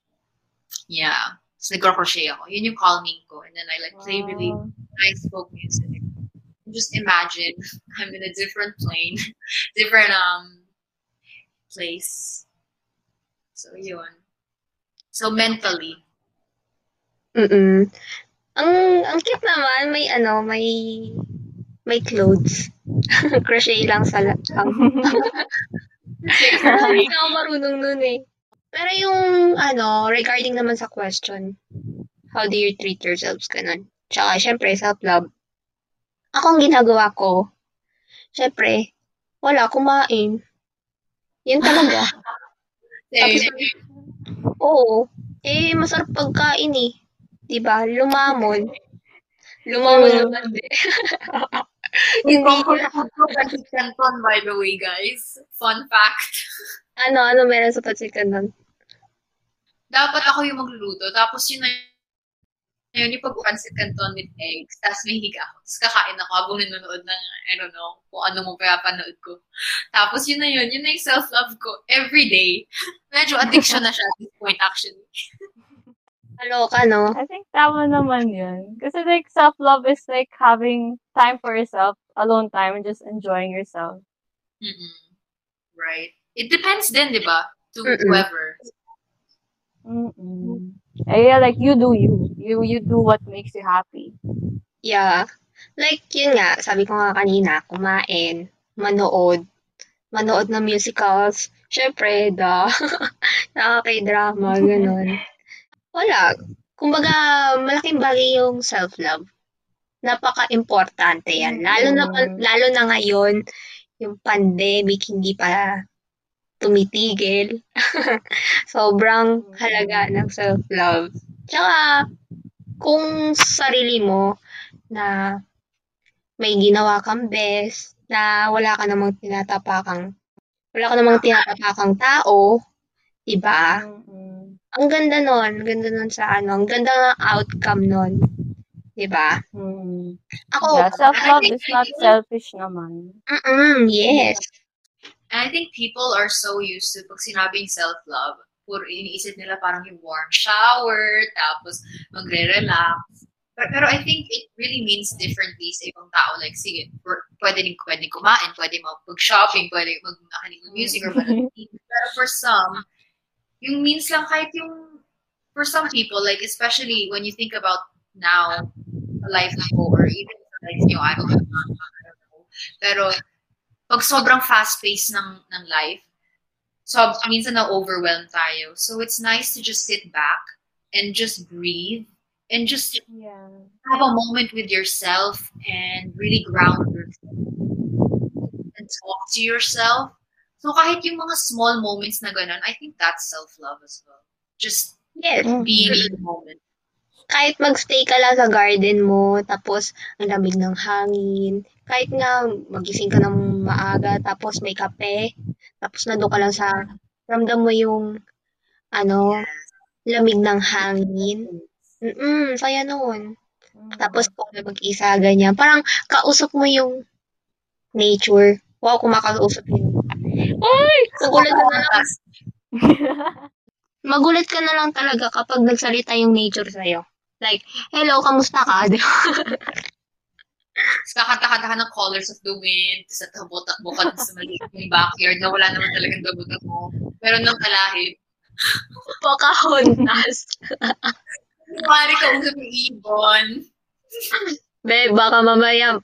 Yeah. So, nagro-crochet ako. Yun yung calming ko. And then I like play really nice folk music. Just imagine I'm in a different plane, different um place. So, yun. So, mentally, Mm-mm. Ang, ang cute naman, may ano, may, may clothes. Crochet lang sa lang. Hindi ako marunong nun eh. Pero yung, ano, regarding naman sa question, how do you treat yourselves, ganun. Tsaka, syempre, self-love. ako ang ginagawa ko, syempre, wala, kumain. Yun talaga. Same. Oo. Eh, masarap pagkain eh. Diba? Lumamon. Lumamon Mm. naman din. Hindi ko, canton, by the way, guys. Fun fact. Ano, ano meron sa pancit canton? Dapat ako yung magluluto. Tapos yun na yun, yung pag-pancit canton with eggs. Tapos may higa ako. Tapos kakain ako habang nanonood ng, I don't know, kung ano mo pinapanood ko. Tapos yun na yun. Yun na yung self-love ko. Every day. Medyo addiction na siya at this point, actually. Kaloka, no? I think tama naman yun. Kasi like self-love is like having time for yourself, alone time, and just enjoying yourself. Mm-mm. Right. It depends din, di ba? To Mm-mm. whoever. Mm-mm. Eh, yeah, like you do you. You you do what makes you happy. Yeah. Like, yun nga, sabi ko nga kanina, kumain, manood, manood ng musicals. Syempre, da. Nakaka-drama, ganun. Wala. Kumbaga, malaking bagay yung self-love. Napaka-importante yan. Lalo na, Mm. lalo na ngayon, yung pandemic, hindi pa tumitigil. Sobrang halaga ng self-love. Tsaka, kung sarili mo na may ginawa kang best, na wala ka namang tinatapakang, wala ka namang tinatapakang tao, diba? Mm-mm. Ang ganda nun, ang ganda nun sa ano, ang ganda ng outcome nun. Diba? Mm. Ako, Yeah, self-love I is not think- selfish naman. mm yes. And I think people are so used to, pag sinabing self-love, puro iniisip nila parang yung warm shower, tapos magre-relax. Pero, pero I think it really means differently sa ibang tao. Like, sige, pwede din pwede kumain, pwede mag-shopping, pwede mag-makinig ng music or TV. Pero for some, yung means lang kahit yung, for some people, like especially when you think about now, a life ko, or even life nyo, I don't know. I don't know. Pero, pag sobrang fast pace ng, ng life, so minsan na-overwhelm tayo. So it's nice to just sit back and just breathe and just Yeah. have a moment with yourself and really ground yourself and talk to yourself. So kahit yung mga small moments na ganun, I think that's self-love as well. Just Yes. Mm. being in the moment. Kahit magstay ka lang sa garden mo, tapos ang lamig ng hangin, kahit nga magising ka ng maaga, tapos may kape, tapos nandun ka lang sa, ramdam mo yung, ano, lamig ng hangin. Mm-mm, saya nun. Mm. Tapos kung mag-isa, ganyan. Parang kausap mo yung nature. Wow, kumakausap yun. Ay! Magulat ka na lang. Magulat ka na lang talaga kapag nagsalita yung nature sa'yo. Like, hello, kamusta ka? Tapos kakanta-kanta ka ng Colors of the Wind, sa takbo-takbo ka sa maliit yung backyard na wala naman talagang dabot mo. Pero nang kalahit, Pocahontas. kumari ka usap yung ibon. Be, baka mamaya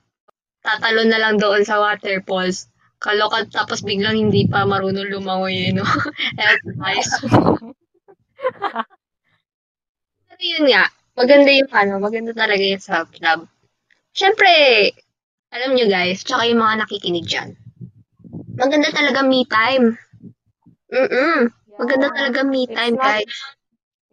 tatalo na lang doon sa waterfalls. Kalokat tapos biglang hindi pa marunong lumangoy, you know? Health advice. Pero yun nga, maganda yung ano, maganda talaga yung self-love. Siyempre, alam nyo guys, tsaka yung mga nakikinig dyan. Maganda talaga me time. Mm-mm. Maganda Yeah. talaga me It's time, not- guys.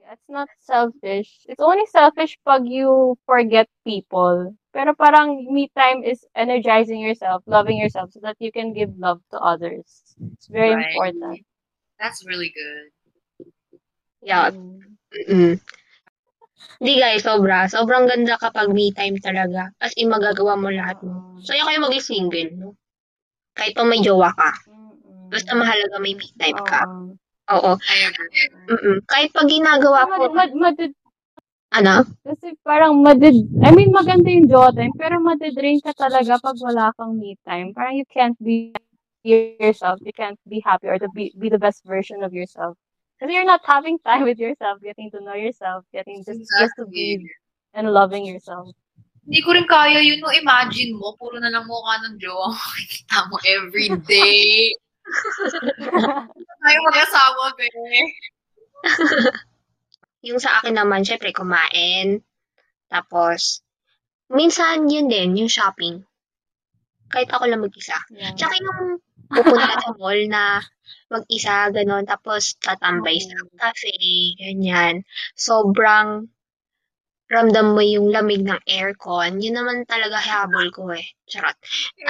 It's not selfish. It's only selfish pag you forget people. Pero parang me time is energizing yourself, loving yourself so that you can give love to others. It's very Right. important. That's really good. Yeah. Mm. Hindi guys, sobra. Sobrang ganda kapag me time talaga. As in, magagawa mo lahat mo. Mm. Saya kayo maging single, no? Kahit pa may jowa ka. Basta mahalaga may me time ka. Oo. Oo. Kahit pag ginagawa Mad, ko, mad, madid- ano? kasi parang madid, I mean, maganda yung jaw time, pero madidrain ka talaga pag wala kang me time. Parang you can't be yourself. You can't be happy or to be, be the best version of yourself. Because you're not having time with yourself, getting to know yourself, getting just, just to Exactly. be and loving yourself. Hindi ko rin kaya yun. No, imagine mo, puro na lang mukha ng jowa mo. Makikita mo every day. Tayo mag-asawa, be. Yung sa akin naman, syempre, kumain. Tapos, minsan yun din, yung shopping. Kahit ako lang mag-isa. Yeah. Tsaka yung pupunta sa mall na mag-isa, ganon, tapos tatambay sa cafe, ganyan. Sobrang ramdam mo yung lamig ng aircon. Yun naman talaga habol ko eh. Charot.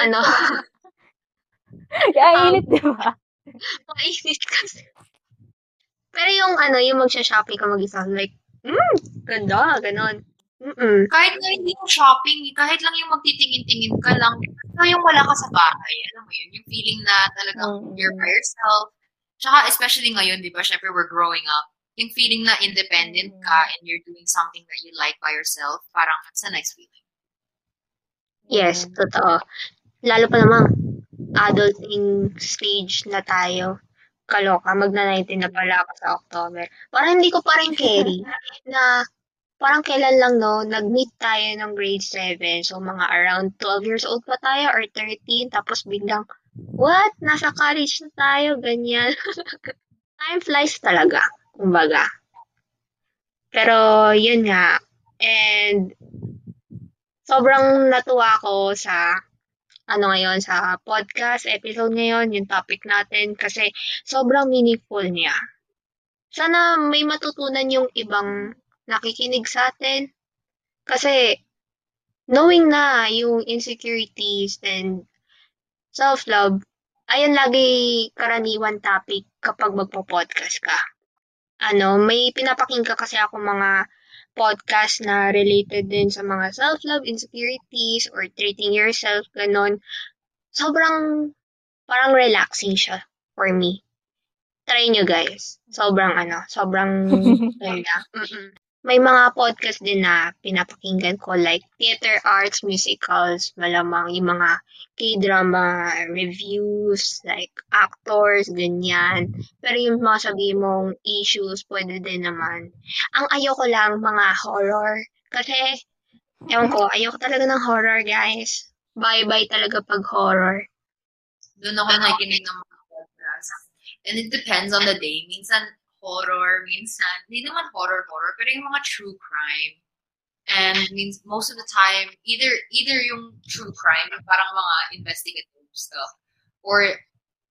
Ano? Kaya Um, init, di ba? Mainit kasi. Pero yung ano, yung magsha-shopping ka mag-isa, like, mm, ganda, ganon. Mm-mm. Kahit nga hindi mo shopping, kahit lang yung magtitingin-tingin ka lang, ito yung wala ka sa bahay. Alam mo yun, yung feeling na talagang Mm. you're by yourself. Tsaka especially ngayon, di ba, syempre we're growing up. Yung feeling na independent ka and you're doing something that you like by yourself, parang it's a nice feeling. Yes, totoo. Lalo pa namang adulting stage na tayo. Kaloka, magna-19 na pala ako sa October. Parang hindi ko pa rin carry na parang kailan lang no, nag-meet tayo ng grade 7. So mga around 12 years old pa tayo or 13. Tapos biglang, what? Nasa college na tayo, ganyan. Time flies talaga, kumbaga. Pero yun nga. And sobrang natuwa ako sa ano ngayon, sa podcast episode ngayon, yung topic natin, kasi sobrang meaningful niya. Sana may matutunan yung ibang nakikinig sa atin. Kasi, knowing na yung insecurities and self-love, ayan lagi karaniwan topic kapag magpo-podcast ka. Ano, may pinapakinggan kasi ako mga podcast na related din sa mga self-love, insecurities, or treating yourself, ganon. Sobrang, parang relaxing siya for me. Try nyo guys. Sobrang ano, sobrang ganda. Mm-mm. May mga podcast din na pinapakinggan ko like theater arts, musicals, malamang yung mga K-drama reviews, like actors, ganyan. Pero yung mga sabi mong issues, pwede din naman. Ang ayoko lang, mga horror. Kasi, ewan ko, ayoko talaga ng horror, guys. Bye-bye talaga pag horror. Doon ako nakikinig ng mga podcast. And it depends on the day. Minsan horror, minsan, hindi naman horror-horror, pero yung mga true crime. And means most of the time, either either yung true crime, yung parang mga investigative stuff, or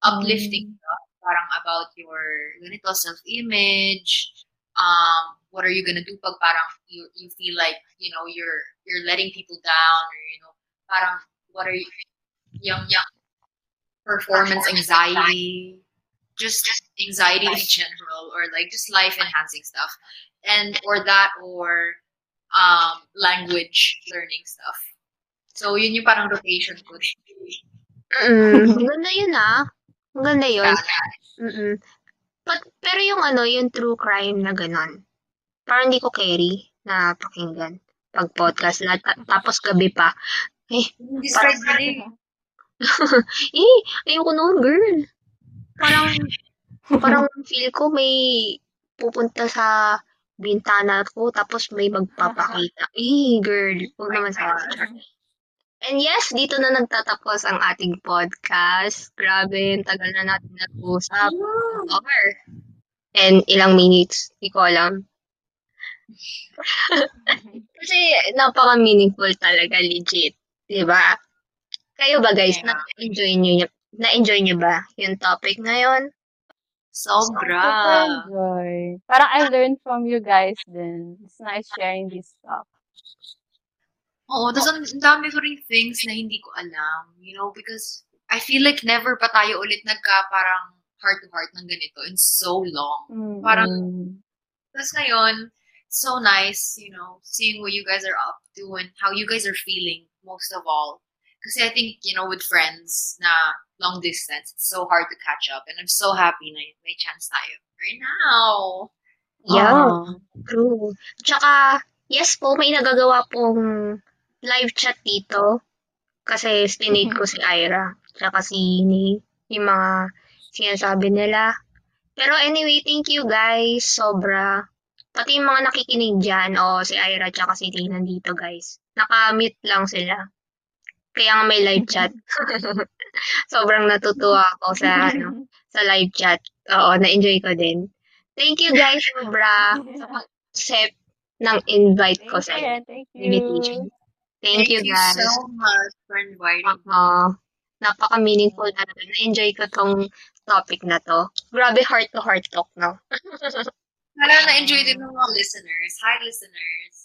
uplifting stuff, parang about your ganito self-image, um, what are you gonna do pag parang you you feel like you know you're you're letting people down, or you know, parang what are you yung yung performance anxiety, just anxiety in general, or like just life enhancing stuff, and or that or um language learning stuff. So yun yung parang rotation ko. Mm, ganda yun ah. Ganda yun. Mm-mm. But, pero yung ano, yung true crime na ganon, parang hindi ko carry na pakinggan pag podcast na ta- tapos gabi pa. Eh, Describe mo din. eh, ayoko noon, girl. Parang, parang feel ko may pupunta sa bintana ko tapos may magpapakita. Eh, girl, huwag naman sa And yes, dito na nagtatapos ang ating podcast. Grabe, ang tagal na natin nag-usap. Over. And ilang minutes, hindi ko alam. Kasi napaka-meaningful talaga, legit. Diba? Kayo ba guys, Yeah. na-enjoy nyo, na-enjoy nyo ba yung topic ngayon? Sobra. enjoy. Parang I learned from you guys din. It's nice sharing this stuff. Oo, tapos ang ang dami ko ring things na hindi ko alam, you know, because I feel like never pa tayo ulit nagka parang heart-to-heart ng ganito in so long. Parang, Mm. tapos ngayon, so nice, you know, seeing what you guys are up to and how you guys are feeling most of all. Kasi I think, you know, with friends na long distance, it's so hard to catch up. And I'm so happy na may chance tayo right now. Yeah, Oo. true. Tsaka, yes po, may nagagawa pong live chat dito. Kasi stinate ko si Ira. Tsaka si Ni. Yung mga sinasabi nila. Pero anyway, thank you guys. Sobra. Pati yung mga nakikinig dyan, o si Ira tsaka si Lee nandito guys. Naka-mute lang sila. Kaya nga may live chat. Sobrang natutuwa ako sa ano, sa live chat. Oo, na-enjoy ko din. Thank you guys, sobra, sa pag-accept ng invite ko Thank sa you. Thank you. invitation. Thank, you guys. so much for inviting me. Napaka-meaningful na Na-enjoy ko tong topic na to. Grabe heart-to-heart talk, no? Sana na-enjoy din ng mga listeners. Hi, listeners.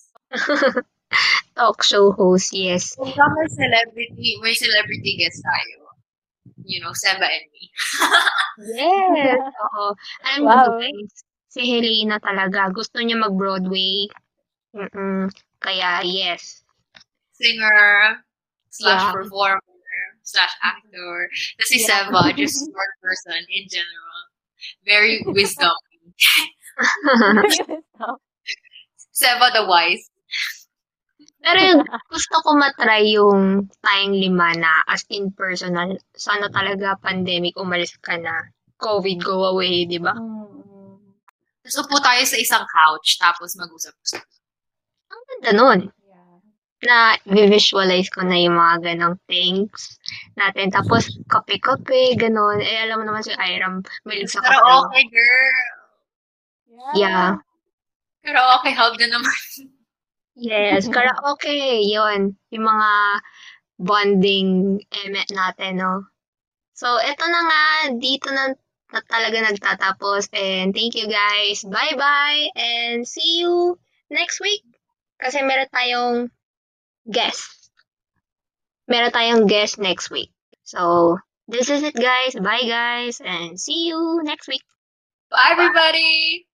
Talk show host, yes. Kung ka may celebrity, may celebrity guest tayo. You know, Seba and me. Yes! Oo. Alam mo Wow. ba, guys, si Helena talaga, gusto niya mag-Broadway. Mm-mm. Kaya, yes. Singer, slash Yeah. performer, slash actor. Tapos si Yeah. Seba, just smart person in general. Very wisdom. Seba the wise. Pero yung gusto ko matry yung tayong lima na as in personal. Sana talaga pandemic, umalis ka na. COVID, go away, di ba? Mm-mm. Tapos upo tayo sa isang couch, tapos mag-usap-usap. Ang ganda nun. Yeah. Na visualize ko na yung mga ganong things natin. Tapos, kape-kape, ganon. Eh, alam mo naman si Iram, mahilig sa Pero kape. okay, girl. Yeah. Pero okay, hub na naman. Yes, karaoke, yon Yung mga bonding emet natin, no? So, eto na nga, dito na, na talaga nagtatapos. And thank you guys. Bye-bye! And see you next week. Kasi meron tayong guest. Meron tayong guest next week. So, this is it guys. Bye guys. And see you next week. Bye, everybody!